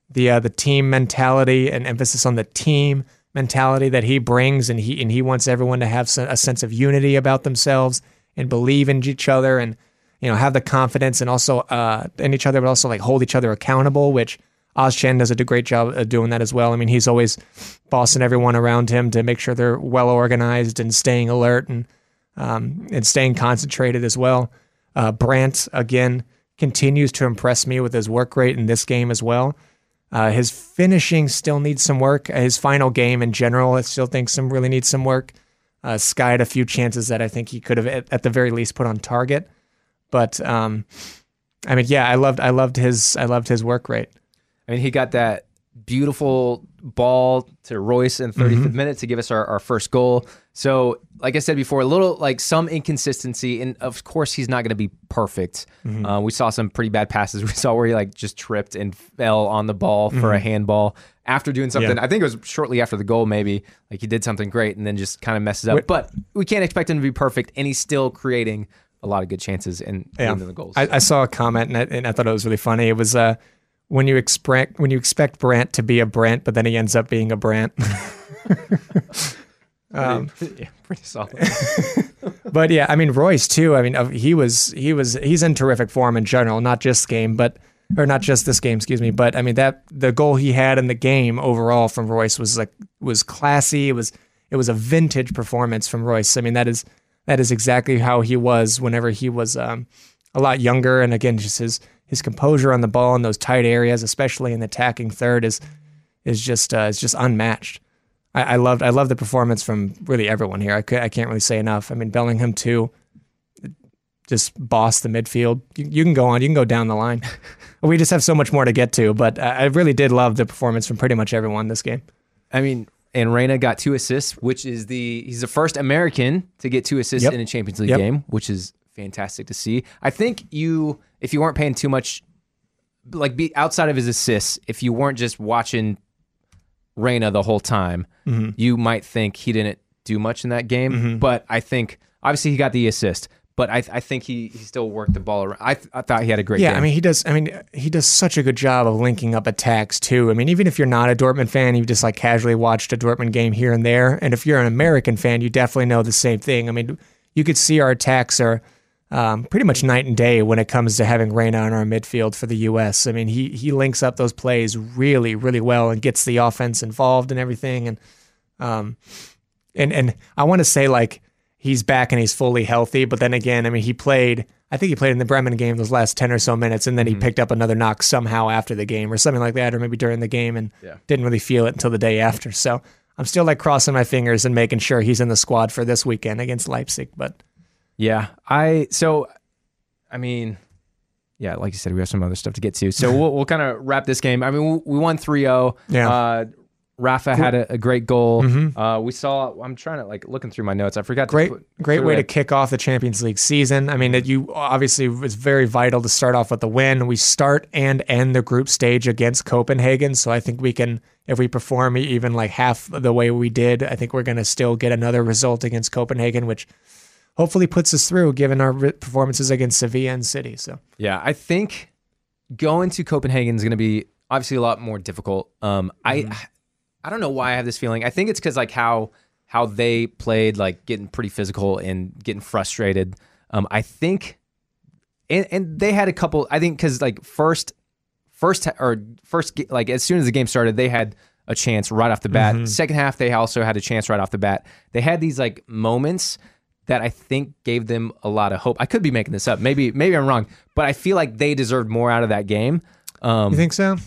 the uh, the team mentality and emphasis on the team mentality that he brings, and he and he wants everyone to have a sense of unity about themselves and believe in each other, and you know have the confidence and also uh, in each other, but also like hold each other accountable, which. Özcan does a great job of doing that as well. I mean, he's always bossing everyone around him to make sure they're well organized and staying alert and um, and staying concentrated as well. Uh, again continues to impress me with his work rate in this game as well. Uh, his finishing still needs some work. His final game in general, I still think some really needs some work. Uh, skied a few chances that I think he could have at, at the very least put on target. But um, I mean, yeah, I loved I loved his I loved his work rate. I mean, he got that beautiful ball to Reus in 35th Mm-hmm. minute to give us our, our first goal. So, like I said before, a little like some inconsistency, and of course, he's not going to be perfect. Mm-hmm. Uh, we saw some pretty bad passes. We saw where he like just tripped and fell on the ball for a handball after doing something. Mm-hmm. Yeah. I think it was shortly after the goal, maybe like he did something great and then just kind of messes up. Wait- but we can't expect him to be perfect, and he's still creating a lot of good chances and Yeah. the goals. I, I saw a comment and I, and I thought it was really funny. It was uh, when you expect when you expect Brant to be a Brant, but then he ends up being a Brandt. yeah, pretty solid. but yeah, I mean Reus too. I mean uh, he was he was he's in terrific form in general, not just game, but or not just this game, excuse me. But I mean that the goal he had in the game overall from Reus was like was classy. It was it was a vintage performance from Reus. I mean that is that is exactly how he was whenever he was um, a lot younger. And again, just his his composure on the ball in those tight areas, especially in the attacking third, is is just uh, is just unmatched. I, I loved I love the performance from really everyone here. I could, I can't really say enough. I mean Bellingham too, just bossed the midfield. You, you can go on, you can go down the line. we just have so much more to get to, but I, I really did love the performance from pretty much everyone this game. I mean, and Reyna got two assists, which is the he's the first American to get two assists Yep. in a Champions League Yep. game, which is fantastic to see. I think you, if you weren't paying too much, like be outside of his assists, if you weren't just watching Reyna the whole time, Mm-hmm. you might think he didn't do much in that game. But I think obviously he got the assist, but I, I think he, he still worked the ball around. I, th- I thought he had a great game. Yeah, game. I mean he does. I mean he does such a good job of linking up attacks too. I mean even if you're not a Dortmund fan, you just like casually watched a Dortmund game here and there, and if you're an American fan, you definitely know the same thing. I mean you could see our attacks are um, pretty much night and day when it comes to having Reyna in our midfield for the U.S. I mean, he he links up those plays really, really well and gets the offense involved and everything. And um, and and I want to say like he's back and he's fully healthy, but then again, I mean, he played. I think he played in the Bremen game those last ten or so minutes, and then he mm-hmm. picked up another knock somehow after the game or something like that, or maybe during the game, and yeah. didn't really feel it until the day after. So I'm still like crossing my fingers and making sure he's in the squad for this weekend against Leipzig, but. Yeah, I so, I mean, yeah, like you said, we have some other stuff to get to. So we'll, we'll kind of wrap this game. I mean, we, won 3-0. Yeah. Uh, Rafa had a, a, great goal. Mm-hmm. Uh, we saw. I'm trying to like looking through my notes. I forgot. Great, put, great way to kick off the Champions League season. I mean, that you obviously was very vital to start off with the win. We start and end the group stage against Copenhagen, so I think we can, if we perform even like half the way we did, I think we're going to still get another result against Copenhagen, which hopefully puts us through given our performances against Sevilla and City. So yeah, I think going to Copenhagen is going to be obviously a lot more difficult. Um, mm-hmm. I I don't know why I have this feeling. I think it's because like how how they played, like getting pretty physical and getting frustrated. Um, I think, and, and they had a couple. I think because like first, first or first, like as soon as the game started, they had a chance right off the bat. Mm-hmm. Second half, they also had a chance right off the bat. They had these like moments that I think gave them a lot of hope. I could be making this up. Maybe maybe I'm wrong, but I feel like they deserved more out of that game. Um, you think so?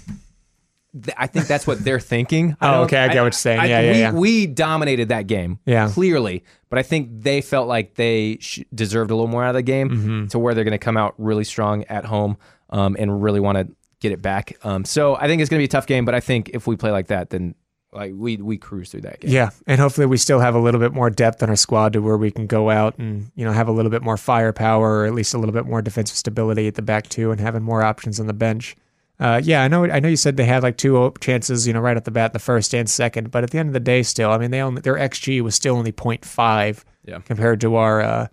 I think that's what they're thinking. oh, okay, I get what you're saying. I, yeah, yeah, we, yeah. We dominated that game, yeah, clearly. But I think they felt like they sh- deserved a little more out of the game, mm-hmm. to where they're going to come out really strong at home um, and really want to get it back. Um, so I think it's going to be a tough game. But I think if we play like that, then like we we cruise through that game. Yeah, and hopefully we still have a little bit more depth in our squad to where we can go out and you know have a little bit more firepower, or at least a little bit more defensive stability at the back too, and having more options on the bench. Uh, yeah, I know. I know you said they had like two chances, you know, right off the bat, the first and second. But at the end of the day, still, I mean, they only their xG was still only 0.5 yeah. compared to our uh,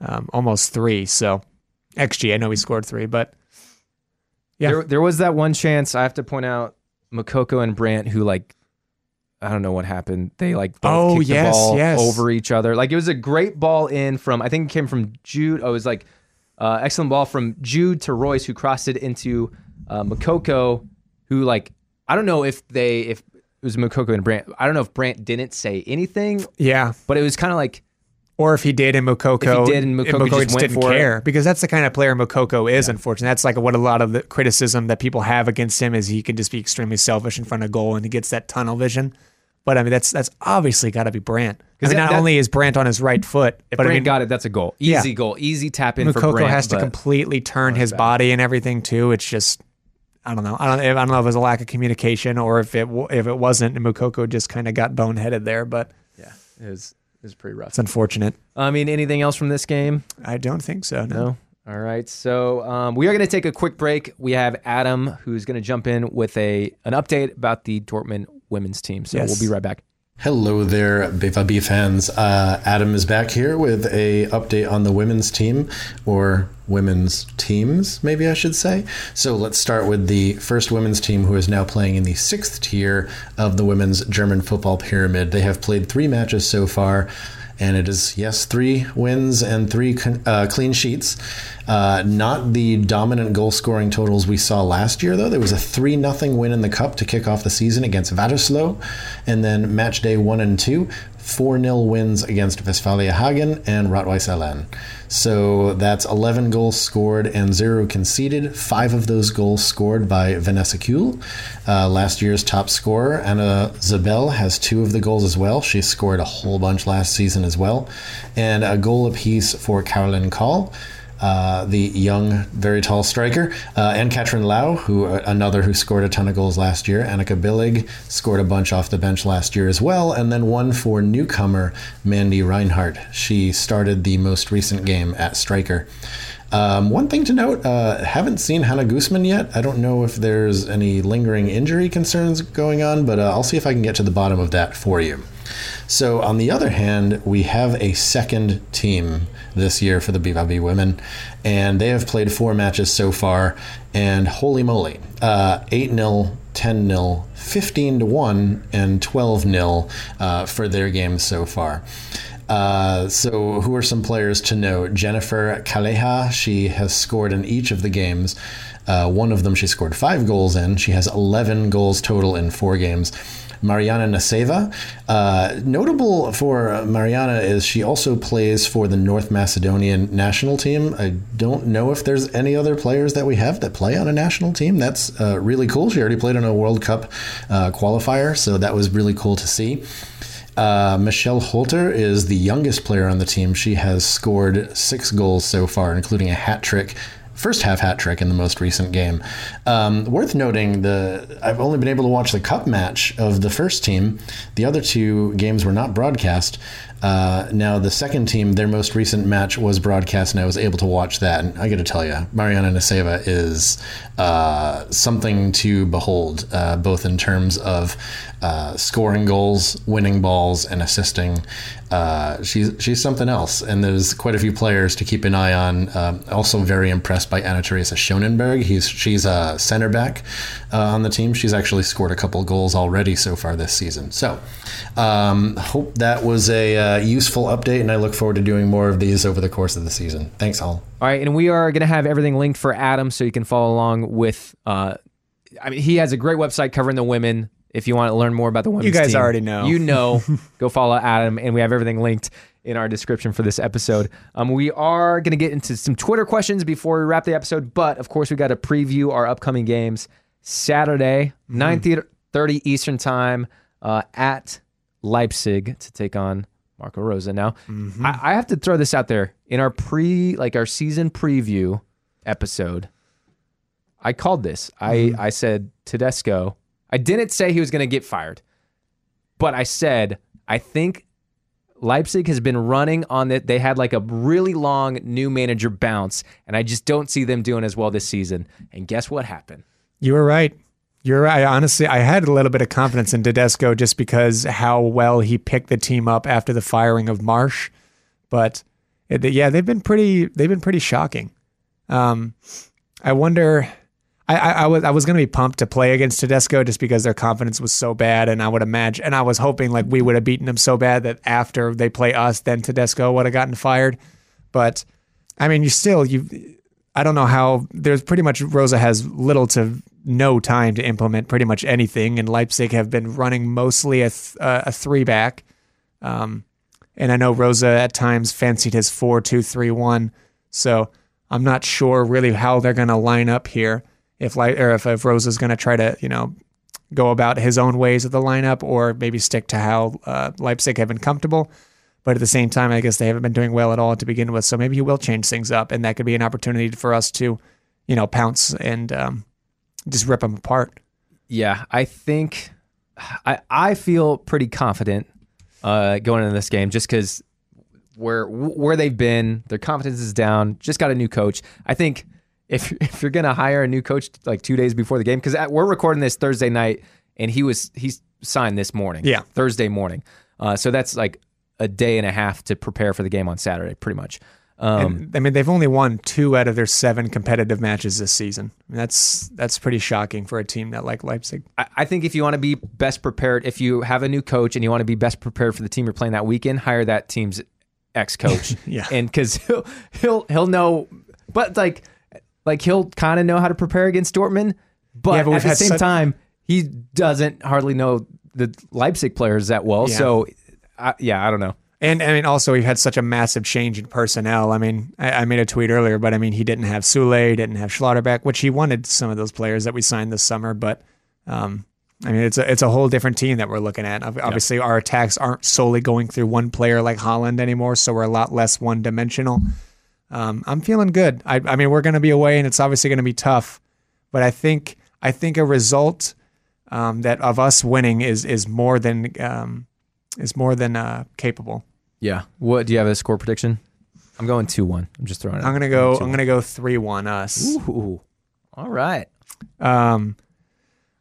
um, almost three. So xG, I know we scored three, but yeah, there, there was that one chance. I have to point out Moukoko and Brandt, who like I don't know what happened. They like both oh, kicked yes, the ball yes. over each other. Like it was a great ball in from I think it came from Jude. Oh, it was like uh, excellent ball from Jude to Reus who crossed it into uh, Moukoko, who like I don't know if they if it was Moukoko and Brandt. I don't know if Brandt didn't say anything. Yeah, but it was kind of like. Or if he did and Moukoko, if he did and Moukoko, Moukoko just, just didn't care, it. because that's the kind of player Moukoko is. Yeah. Unfortunately, that's like what a lot of the criticism that people have against him is he can just be extremely selfish in front of goal and he gets that tunnel vision. But I mean, that's that's obviously got to be Brandt. Because I mean, not that, only is Brandt on his right foot, but Brandt I mean, got it, that's a goal, easy yeah. goal, easy tap in Moukoko for Brandt. has to completely turn his bad. body and everything too. It's just I don't know. I don't. I don't know if it was a lack of communication or if it if it wasn't. And Moukoko just kind of got boneheaded there. But yeah, it was it was pretty rough. It's unfortunate. I mean, anything else from this game? I don't think so. No. no? All right. So um, we are going to take a quick break. We have Adam who's going to jump in with a an update about the Dortmund women's team. So yes. we'll be right back. Hello there, BVB fans. Uh, Adam is back here with a update on the women's team, or women's teams, maybe I should say. So let's start with the first women's team, who is now playing in the sixth tier of the women's German football pyramid. They have played three matches so far and it is yes three wins and three uh, clean sheets. Uh, not the dominant goal scoring totals we saw last year though. There was a three nothing win in the cup to kick off the season against Vadersloh, and then match day one and two 4 0 wins against Westfalia Hagen and Rot-Weiss. So that's 11 goals scored and zero conceded. Five of those goals scored by Vanessa Kuhl, uh, last year's top scorer. Anna Zabel has two of the goals as well. She scored a whole bunch last season as well. And a goal apiece for Carolyn Call uh, the young, very tall striker, uh, and Katrin Lau, who uh, another who scored a ton of goals last year. Annika Billig scored a bunch off the bench last year as well, and then one for newcomer Mandy Reinhardt. She started the most recent game at striker. Um, one thing to note, uh, haven't seen Hannah Guzman yet. I don't know if there's any lingering injury concerns going on, but uh, I'll see if I can get to the bottom of that for you. So, on the other hand, we have a second team this year for the BVB women, and they have played four matches so far. And holy moly, uh, 8 0, 10 0, 15 1, and 12 0 uh, for their games so far. Uh, so, who are some players to know? Jennifer Kaleha, she has scored in each of the games. Uh, one of them she scored five goals in. She has 11 goals total in four games. Mariana Naseva. Uh, notable for Mariana is she also plays for the North Macedonian national team. I don't know if there's any other players that we have that play on a national team. That's uh, really cool. She already played on a World Cup uh, qualifier, so that was really cool to see. Uh, Michelle Holter is the youngest player on the team. She has scored six goals so far, including a hat trick first half hat trick in the most recent game. Um, worth noting, the I've only been able to watch the cup match of the first team. The other two games were not broadcast. Uh, now, the second team, their most recent match was broadcast, and I was able to watch that. And I got to tell you, Mariana Naseva is uh, something to behold, uh, both in terms of uh, scoring goals, winning balls, and assisting. Uh, she's she's something else, and there's quite a few players to keep an eye on. Um, also, very impressed by Anna Teresa Schonenberg. He's she's a center back uh, on the team. She's actually scored a couple goals already so far this season. So, um, hope that was a uh, useful update, and I look forward to doing more of these over the course of the season. Thanks, all. All right, and we are going to have everything linked for Adam, so you can follow along with. Uh, I mean, he has a great website covering the women. If you want to learn more about the women's you guys team, already know. You know, go follow Adam, and we have everything linked in our description for this episode. Um, we are going to get into some Twitter questions before we wrap the episode, but of course, we got to preview our upcoming games. Saturday, mm-hmm. 9:30 Eastern Time uh, at Leipzig to take on Marco Rose. Now, mm-hmm. I, I, have to throw this out there in our pre, like our season preview episode. I called this. Mm-hmm. I I said Tedesco. I didn't say he was going to get fired, but I said I think Leipzig has been running on that. They had like a really long new manager bounce, and I just don't see them doing as well this season. And guess what happened? You were right. You're right. Honestly, I had a little bit of confidence in Tedesco just because how well he picked the team up after the firing of Marsch. But yeah, they've been pretty. They've been pretty shocking. Um, I wonder. I, I, I was I was gonna be pumped to play against Tedesco just because their confidence was so bad, and I would imagine, and I was hoping like we would have beaten them so bad that after they play us, then Tedesco would have gotten fired. But I mean, you still you. I don't know how. There's pretty much Rose has little to no time to implement pretty much anything, and Leipzig have been running mostly a, th- uh, a three back. Um, and I know Rose at times fancied his four two three one, so I'm not sure really how they're to line up here. If like or if, if Rose's going to try to you know go about his own ways of the lineup, or maybe stick to how uh, Leipzig have been comfortable. But at the same time, I guess they haven't been doing well at all to begin with. So maybe he will change things up, and that could be an opportunity for us to, you know, pounce and um, just rip them apart. Yeah, I think I I feel pretty confident uh, going into this game just because where where they've been, their confidence is down. Just got a new coach. I think if if you're gonna hire a new coach like two days before the game, because we're recording this Thursday night, and he was he's signed this morning. Yeah, Thursday morning. Uh, so that's like a day and a half to prepare for the game on Saturday, pretty much. Um, and, I mean, they've only won two out of their seven competitive matches this season. I mean, that's that's pretty shocking for a team that like Leipzig. I, I think if you want to be best prepared, if you have a new coach and you want to be best prepared for the team you're playing that weekend, hire that team's ex coach. yeah, and because he'll he'll he'll know, but like like he'll kind of know how to prepare against Dortmund, but, yeah, but at the same such... time, he doesn't hardly know the Leipzig players that well. Yeah. So, I, yeah, I don't know. And I mean, also we've had such a massive change in personnel. I mean, I, I made a tweet earlier, but I mean, he didn't have Sule, didn't have Schlotterbeck, which he wanted some of those players that we signed this summer. But um, I mean, it's a it's a whole different team that we're looking at. Obviously, our attacks aren't solely going through one player like Haaland anymore, so we're a lot less one dimensional. Um, I'm feeling good. I, I mean, we're going to be away, and it's obviously going to be tough. But I think I think a result um, that of us winning is is more than um, is more than uh, capable. Yeah. What do you have a score prediction? I'm going two one. I'm just throwing it. I'm gonna go. I'm gonna go three one us. Ooh. All right. Um,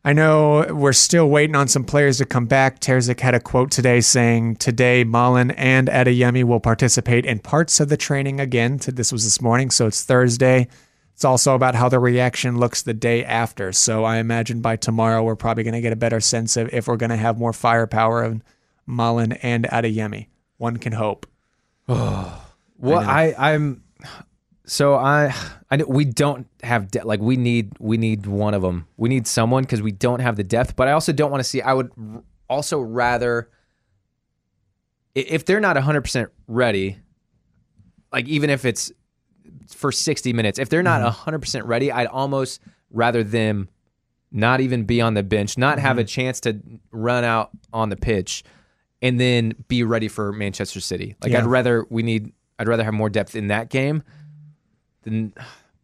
I know we're still waiting on some players to come back. Terzic had a quote today saying, "Today, Malen and Adeyemi will participate in parts of the training again." This was this morning, so it's Thursday. It's also about how the reaction looks the day after. So I imagine by tomorrow we're probably going to get a better sense of if we're going to have more firepower of Malen and Adeyemi. One can hope. Well, I, I'm so I I we don't have de- like we need we need one of them. We need someone because we don't have the depth. But I also don't want to see. I would r- also rather if they're not 100 percent ready, like even if it's for 60 minutes, if they're not mm-hmm. 100 percent ready, I'd almost rather them not even be on the bench, not have a mm-hmm. chance to run out on the pitch, and then be ready for Manchester City. Like Yeah. I'd rather we need. I'd rather have more depth in that game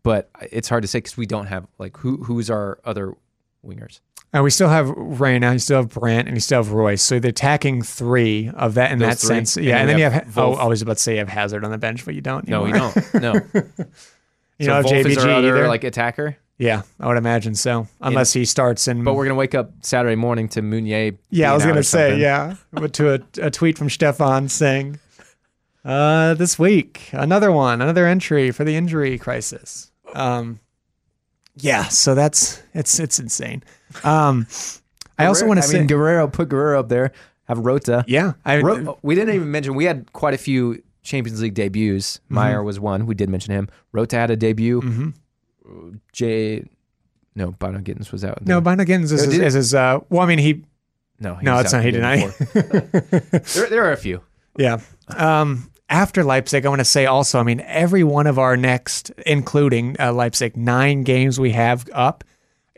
But it's hard to say because we don't have like who who's our other wingers. And we still have Reyna, you still have Brandt, and you still have Reus. So the attacking three of that in Those that three. sense. Yeah, then and then you have oh, I was about to say you have Hazard on the bench, but you don't. No, we don't. No. you so don't have Wolf is JBG our other either. like attacker. yeah, I would imagine so, unless he starts and. But we're gonna wake up Saturday morning to Meunier. yeah, I was gonna say yeah, but to a, a tweet from Stefan saying, uh, "This week another one, another entry for the injury crisis." Um, yeah, so that's it's it's insane. Um, I also want to say, mean, Guerreiro put Guerreiro up there. Have Rothe. yeah, I Ro- we didn't even mention we had quite a few Champions League debuts. Mm-hmm. Meyer was one. We did mention him. Rothe had a debut. Jay, no, Bynoe-Gittens was out. no, Bynoe-Gittens is, Oh, is, is his. Uh, well, I mean, he no, he No, it's not. He didn't. there, there are a few. Yeah. Um, after Leipzig, I want to say also, I mean, every one of our next, including uh, Leipzig, nine games we have up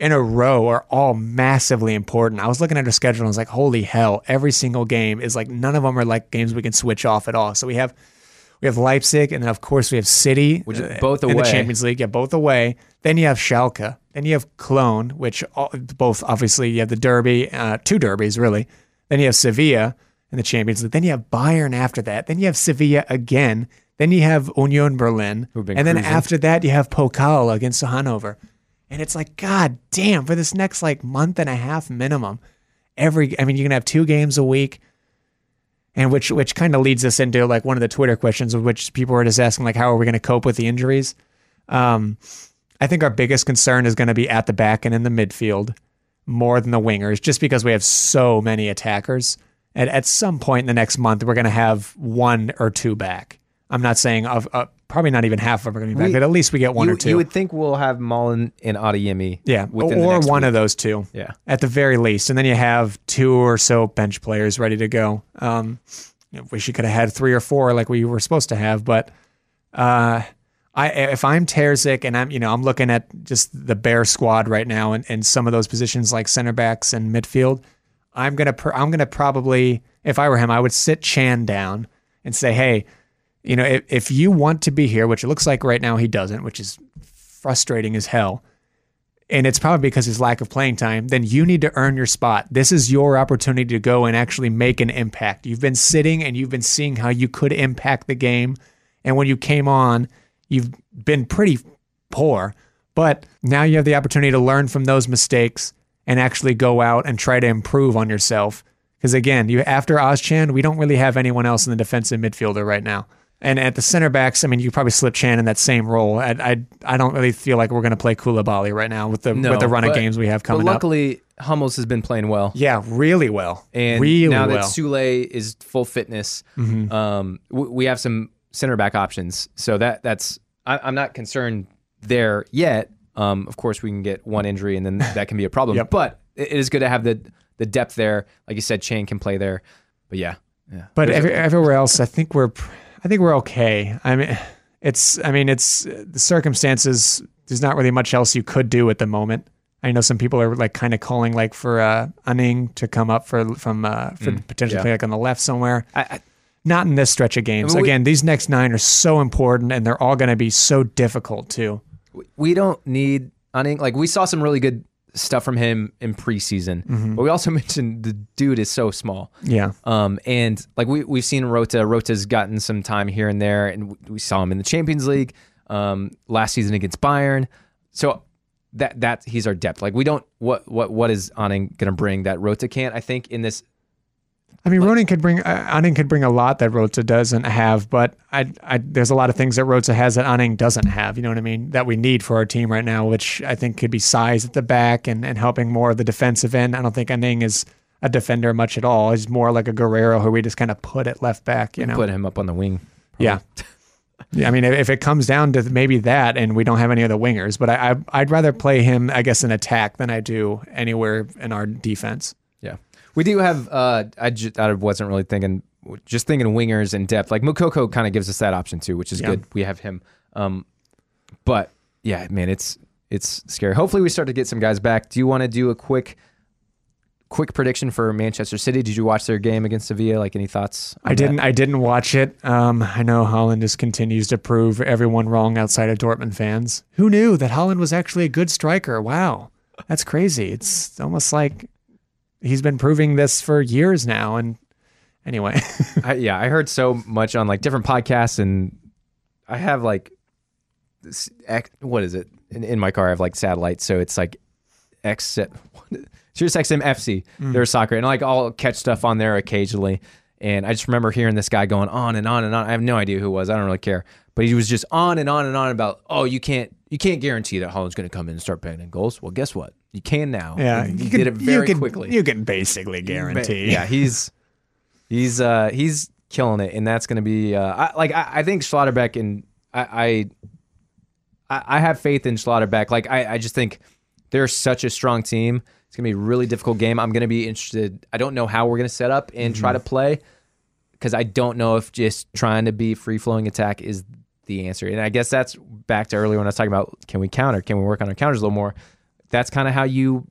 in a row are all massively important. I was looking at our schedule and I was like, holy hell, every single game is like, none of them are like games we can switch off at all. So we have. We have Leipzig, and then of course we have City, Which is uh, both in the. Champions League. Yeah, both away. Then you have Schalke. Then you have Cologne, which all, both obviously you have the derby, uh, two derbies really. Then you have Sevilla in the Champions League. Then you have Bayern after that. Then you have Sevilla again. Then you have Union Berlin, and been then after that you have Pokal against Hanover. And it's like, God damn, for this next like month and a half minimum, every I mean, you're gonna have two games a week and which which kind of leads us into like one of the Twitter questions, of which people were just asking like, how are we going to cope with the injuries? Um, I think our biggest concern is going to be at the back and in the midfield more than the wingers, just because we have so many attackers. And at some point in the next month, we're going to have one or two back. I'm not saying of uh, probably not even half of them are going to be back, We- but at least we get one you, or two. You would think we'll have Malen and Adeyemi. Yeah, within the or one week. of those two. Yeah. at the very least, and then you have two or so bench players ready to go. Um, I wish you could have had three or four like we were supposed to have, but uh, I if I'm Terzic and I'm you know I'm looking at just the bare squad right now and, and some of those positions like center backs and midfield, I'm gonna pr- I'm gonna probably if I were him I would sit Chan down and say hey you know if, if you want to be here which it looks like right now he doesn't which is frustrating as hell and it's probably because his lack of playing time, then you need to earn your spot. This is your opportunity to go and actually make an impact. You've been sitting and you've been seeing how you could impact the game. And when you came on, you've been pretty poor. But now you have the opportunity to learn from those mistakes and actually go out and try to improve on yourself. Because again, you after Özcan, we don't really have anyone else in the defensive midfielder right now. And at the center backs, I mean, you probably slip Chan in that same role. I I, I don't really feel like we're going to play Coulibaly right now with the No, with the run of games we have coming but up. luckily, Hummels has been playing well. Yeah, really well. And really now well. that Sule is full fitness, um, w- we have some center back options. So that that's I, I'm not concerned there yet. Um, of course, we can get one injury and then that can be a problem. Yep. But it is good to have the the depth there. Like you said, Chain can play there. But yeah, yeah. but every, everywhere else, I think we're I think we're okay. I mean, it's I mean it's the circumstances. There's not really much else you could do at the moment. I know some people are like kind of calling like for uh, Aning to come up for from uh, for potentially yeah. play like on the left somewhere. I, I, Not in this stretch of games. I mean, we- Again, these next nine are so important, and they're all going to be so difficult too. We don't need Aning. Like we saw some really good stuff from him in preseason, but we also mentioned the dude is so small. Yeah, Um, and like we we've seen Rothe. Rothe's gotten some time here and there, and we- we saw him in the Champions League um, last season against Bayern. So that that he's our depth. Like we don't what what what is Aning going to bring that Rota can't? I think in this I mean, Ronin could bring uh, Aning could bring a lot that Rothe doesn't have, but I, I there's a lot of things that Rothe has that Aning doesn't have. You know what I mean? That we need for our team right now, which I think could be size at the back and, and helping more of the defensive end. I don't think Aning is a defender much at all. He's more like a Guerreiro who we just kind of put at left back. You know? put him up on the wing. Yeah. Yeah, I mean, if it comes down to maybe that, and we don't have any other wingers, but I, I would rather play him, I guess, in attack than I do anywhere in our defense. We do have. Uh, I just I wasn't really thinking, just thinking wingers in depth. Like Moukoko kind of gives us that option too, which is yeah. good. We have him. Um, but yeah, man, it's it's scary. Hopefully, we start to get some guys back. Do you want to do a quick? quick prediction for Manchester City. Did you watch their game against Sevilla? Like any thoughts? I didn't. That? I didn't watch it. Um, I know Haaland just continues to prove everyone wrong outside of Dortmund fans. Who knew that Haaland was actually a good striker? Wow, that's crazy. It's almost like he's been proving this for years now. And anyway, I, yeah, I heard so much on like different podcasts, and I have like this, what is it in, in my car? I have like satellite, so it's like X. Sirius XM FC, mm. their soccer, and like I'll catch stuff on there occasionally. And I just remember hearing this guy going on and on and on. I have no idea who it was. I don't really care. But he was just on and on and on about, oh, you can't you can't guarantee that Haaland's going to come in and start banging goals. Well, guess what? You can now. Yeah, you can, did it very you can, quickly. You can basically guarantee. Yeah, he's he's uh he's killing it, and that's going to be uh I, like I, I think Schlotterbeck and I, I I have faith in Schlotterbeck. Like I I just think they're such a strong team it's gonna be a really difficult game. I'm gonna be interested. I don't know how we're gonna set up and mm-hmm. try to play because I don't know if just trying to be free flowing attack is the answer. And I guess that's back to earlier when I was talking about can we counter? Can we work on our counters a little more? That's kind of how you.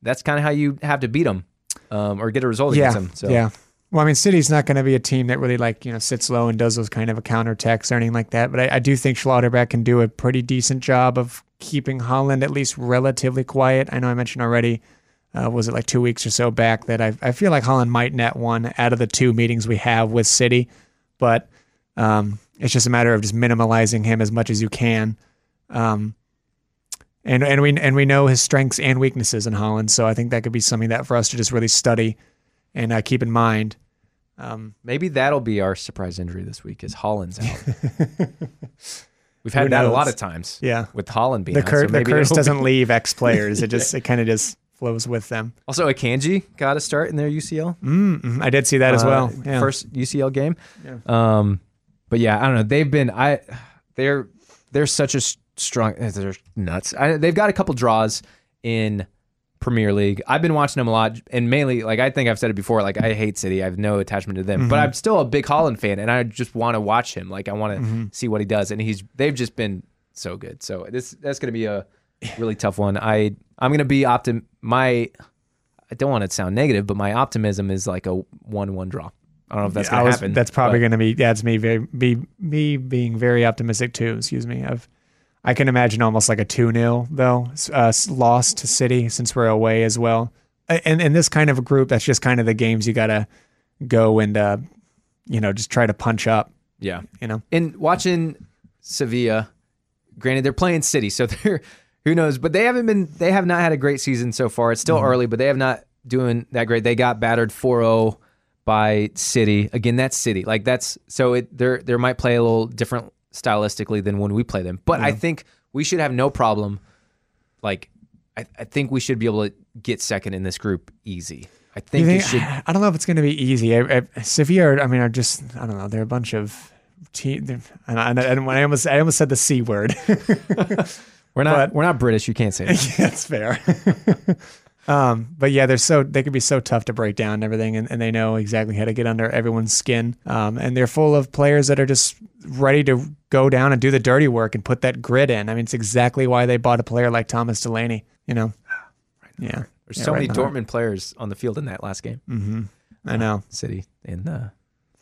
That's kind of how you have to beat them um, or get a result yeah, against them. So. Yeah. Well, I mean, City's not going to be a team that really like you know sits low and does those kind of a counter attacks or anything like that. But I, I do think Schlotterbeck can do a pretty decent job of keeping Haaland at least relatively quiet. I know I mentioned already, uh, was it like two weeks or so back, that I, I feel like Haaland might net one out of the two meetings we have with City, but um, it's just a matter of just minimalizing him as much as you can. Um, and and we and we know his strengths and weaknesses in Haaland. so I think that could be something that for us to just really study and uh, keep in mind. Um, Maybe that'll be our surprise injury this week is Haaland's out. We've had that a lot of times. Yeah, with Holland being the, cur- out, so the curse doesn't be... leave ex players. It just it kind of just flows with them. Also, Akanji got a start in their UCL. Mm-hmm. I did see that uh, as well. Yeah. First UCL game. Yeah. Um, but yeah, I don't know. They've been I they're they're such a strong. They're nuts. I, they've got a couple draws in Premier League. I've been watching them a lot, and mainly, like I think I've said it before, like I hate City. I have no attachment to them, mm-hmm. but I'm still a big Haaland fan, and I just want to watch him. Like I want to mm-hmm. see what he does, and he's they've just been so good. So this that's going to be a really tough one. I I'm going to be optim. My I don't want to sound negative, but my optimism is like a one-one draw. I don't know if that's yeah, going to happen. That's probably going to be that's me very be me being very optimistic too. Excuse me. I've I can imagine almost like a 2 0, though, uh, loss to City since we're away as well. And in this kind of a group, that's just kind of the games you got to go and, uh, you know, just try to punch up. Yeah. You know? And watching Sevilla, granted, they're playing City, so they're, who knows, but they haven't been, they have not had a great season so far. It's still mm-hmm. early, but they have not doing that great. They got battered 4 0 by City. Again, that's City. Like that's, so it, there, there might play a little different stylistically than when we play them. But yeah. I think we should have no problem. Like, I, I, think we should be able to get second in this group easy. I think, think should... I don't know if it's going to be easy. I, I, Sevilla, I mean, are just I don't know. They're a bunch of team. And I, and when I almost I almost said the c word. we're not but, we're not British. You can't say that. Yeah, that's fair. Um, but yeah, they're so they can be so tough to break down and everything, and, and they know exactly how to get under everyone's skin. Um, and they're full of players that are just ready to go down and do the dirty work and put that grit in. I mean, it's exactly why they bought a player like Thomas Delaney. You know, right yeah. There's yeah, so right many Dortmund heart. players on the field in that last game. Mm-hmm. I know, uh, City in uh,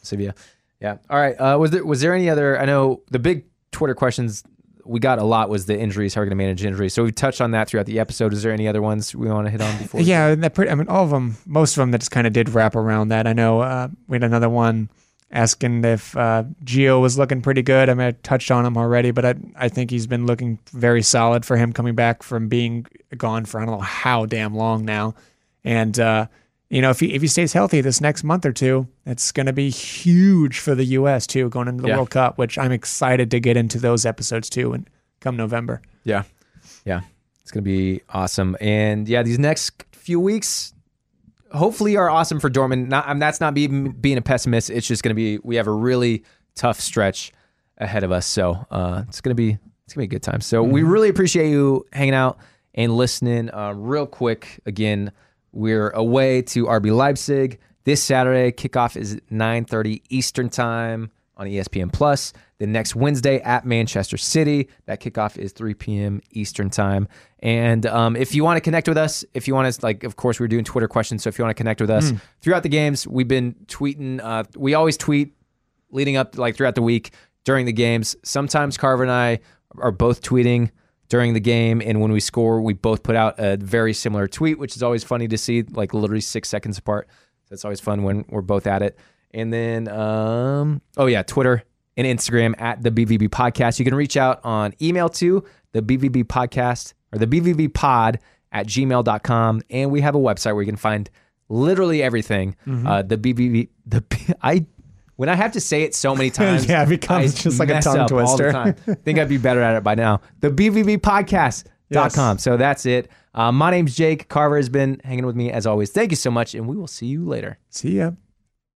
Sevilla. Yeah. All right. Uh, was there was there any other? I know the big Twitter questions we got a lot was the injuries, how we're going to manage injuries. So we touched on that throughout the episode. Is there any other ones we want to hit on before? Yeah, that pretty, I mean, all of them, most of them that just kind of did wrap around that. I know uh, we had another one asking if uh, Gio was looking pretty good. I mean, I touched on him already, but I, I think he's been looking very solid for him coming back from being gone for I don't know how damn long now. And, uh, you know, if he if he stays healthy this next month or two, it's going to be huge for the U.S. too, going into the yeah. World Cup. Which I'm excited to get into those episodes too, and come November. Yeah, yeah, it's going to be awesome. And yeah, these next few weeks, hopefully, are awesome for Dortmund. Not, I mean, that's not being being a pessimist. It's just going to be we have a really tough stretch ahead of us. So uh, it's gonna be it's gonna be a good time. So we really appreciate you hanging out and listening. Uh, real quick, again, we're away to RB Leipzig this Saturday. Kickoff is 9:30 Eastern time on ESPN Plus. The next Wednesday at Manchester City. That kickoff is 3 p.m. Eastern time. And um, if you want to connect with us, if you want to, like, of course, we're doing Twitter questions. So if you want to connect with us throughout the games, we've been tweeting. Uh, we always tweet leading up, like throughout the week during the games. Sometimes Carver and I are both tweeting during the game, and when we score, we both put out a very similar tweet, which is always funny to see, like literally six seconds apart. that's always fun when we're both at it. And then, um, oh yeah, Twitter and Instagram at the BVB Podcast. You can reach out on email to the BVB Podcast or the BVB Pod at gmail.com. And we have a website where you can find literally everything. Uh, the BVB, the I. When I have to say it so many times, Yeah, it becomes I just like a tongue up all the twister. time. think I'd be better at it by now. The BVBpodcast.com. So that's it. Uh, my name's Jake. Carver has been hanging with me as always. Thank you so much, and we will see you later. See ya.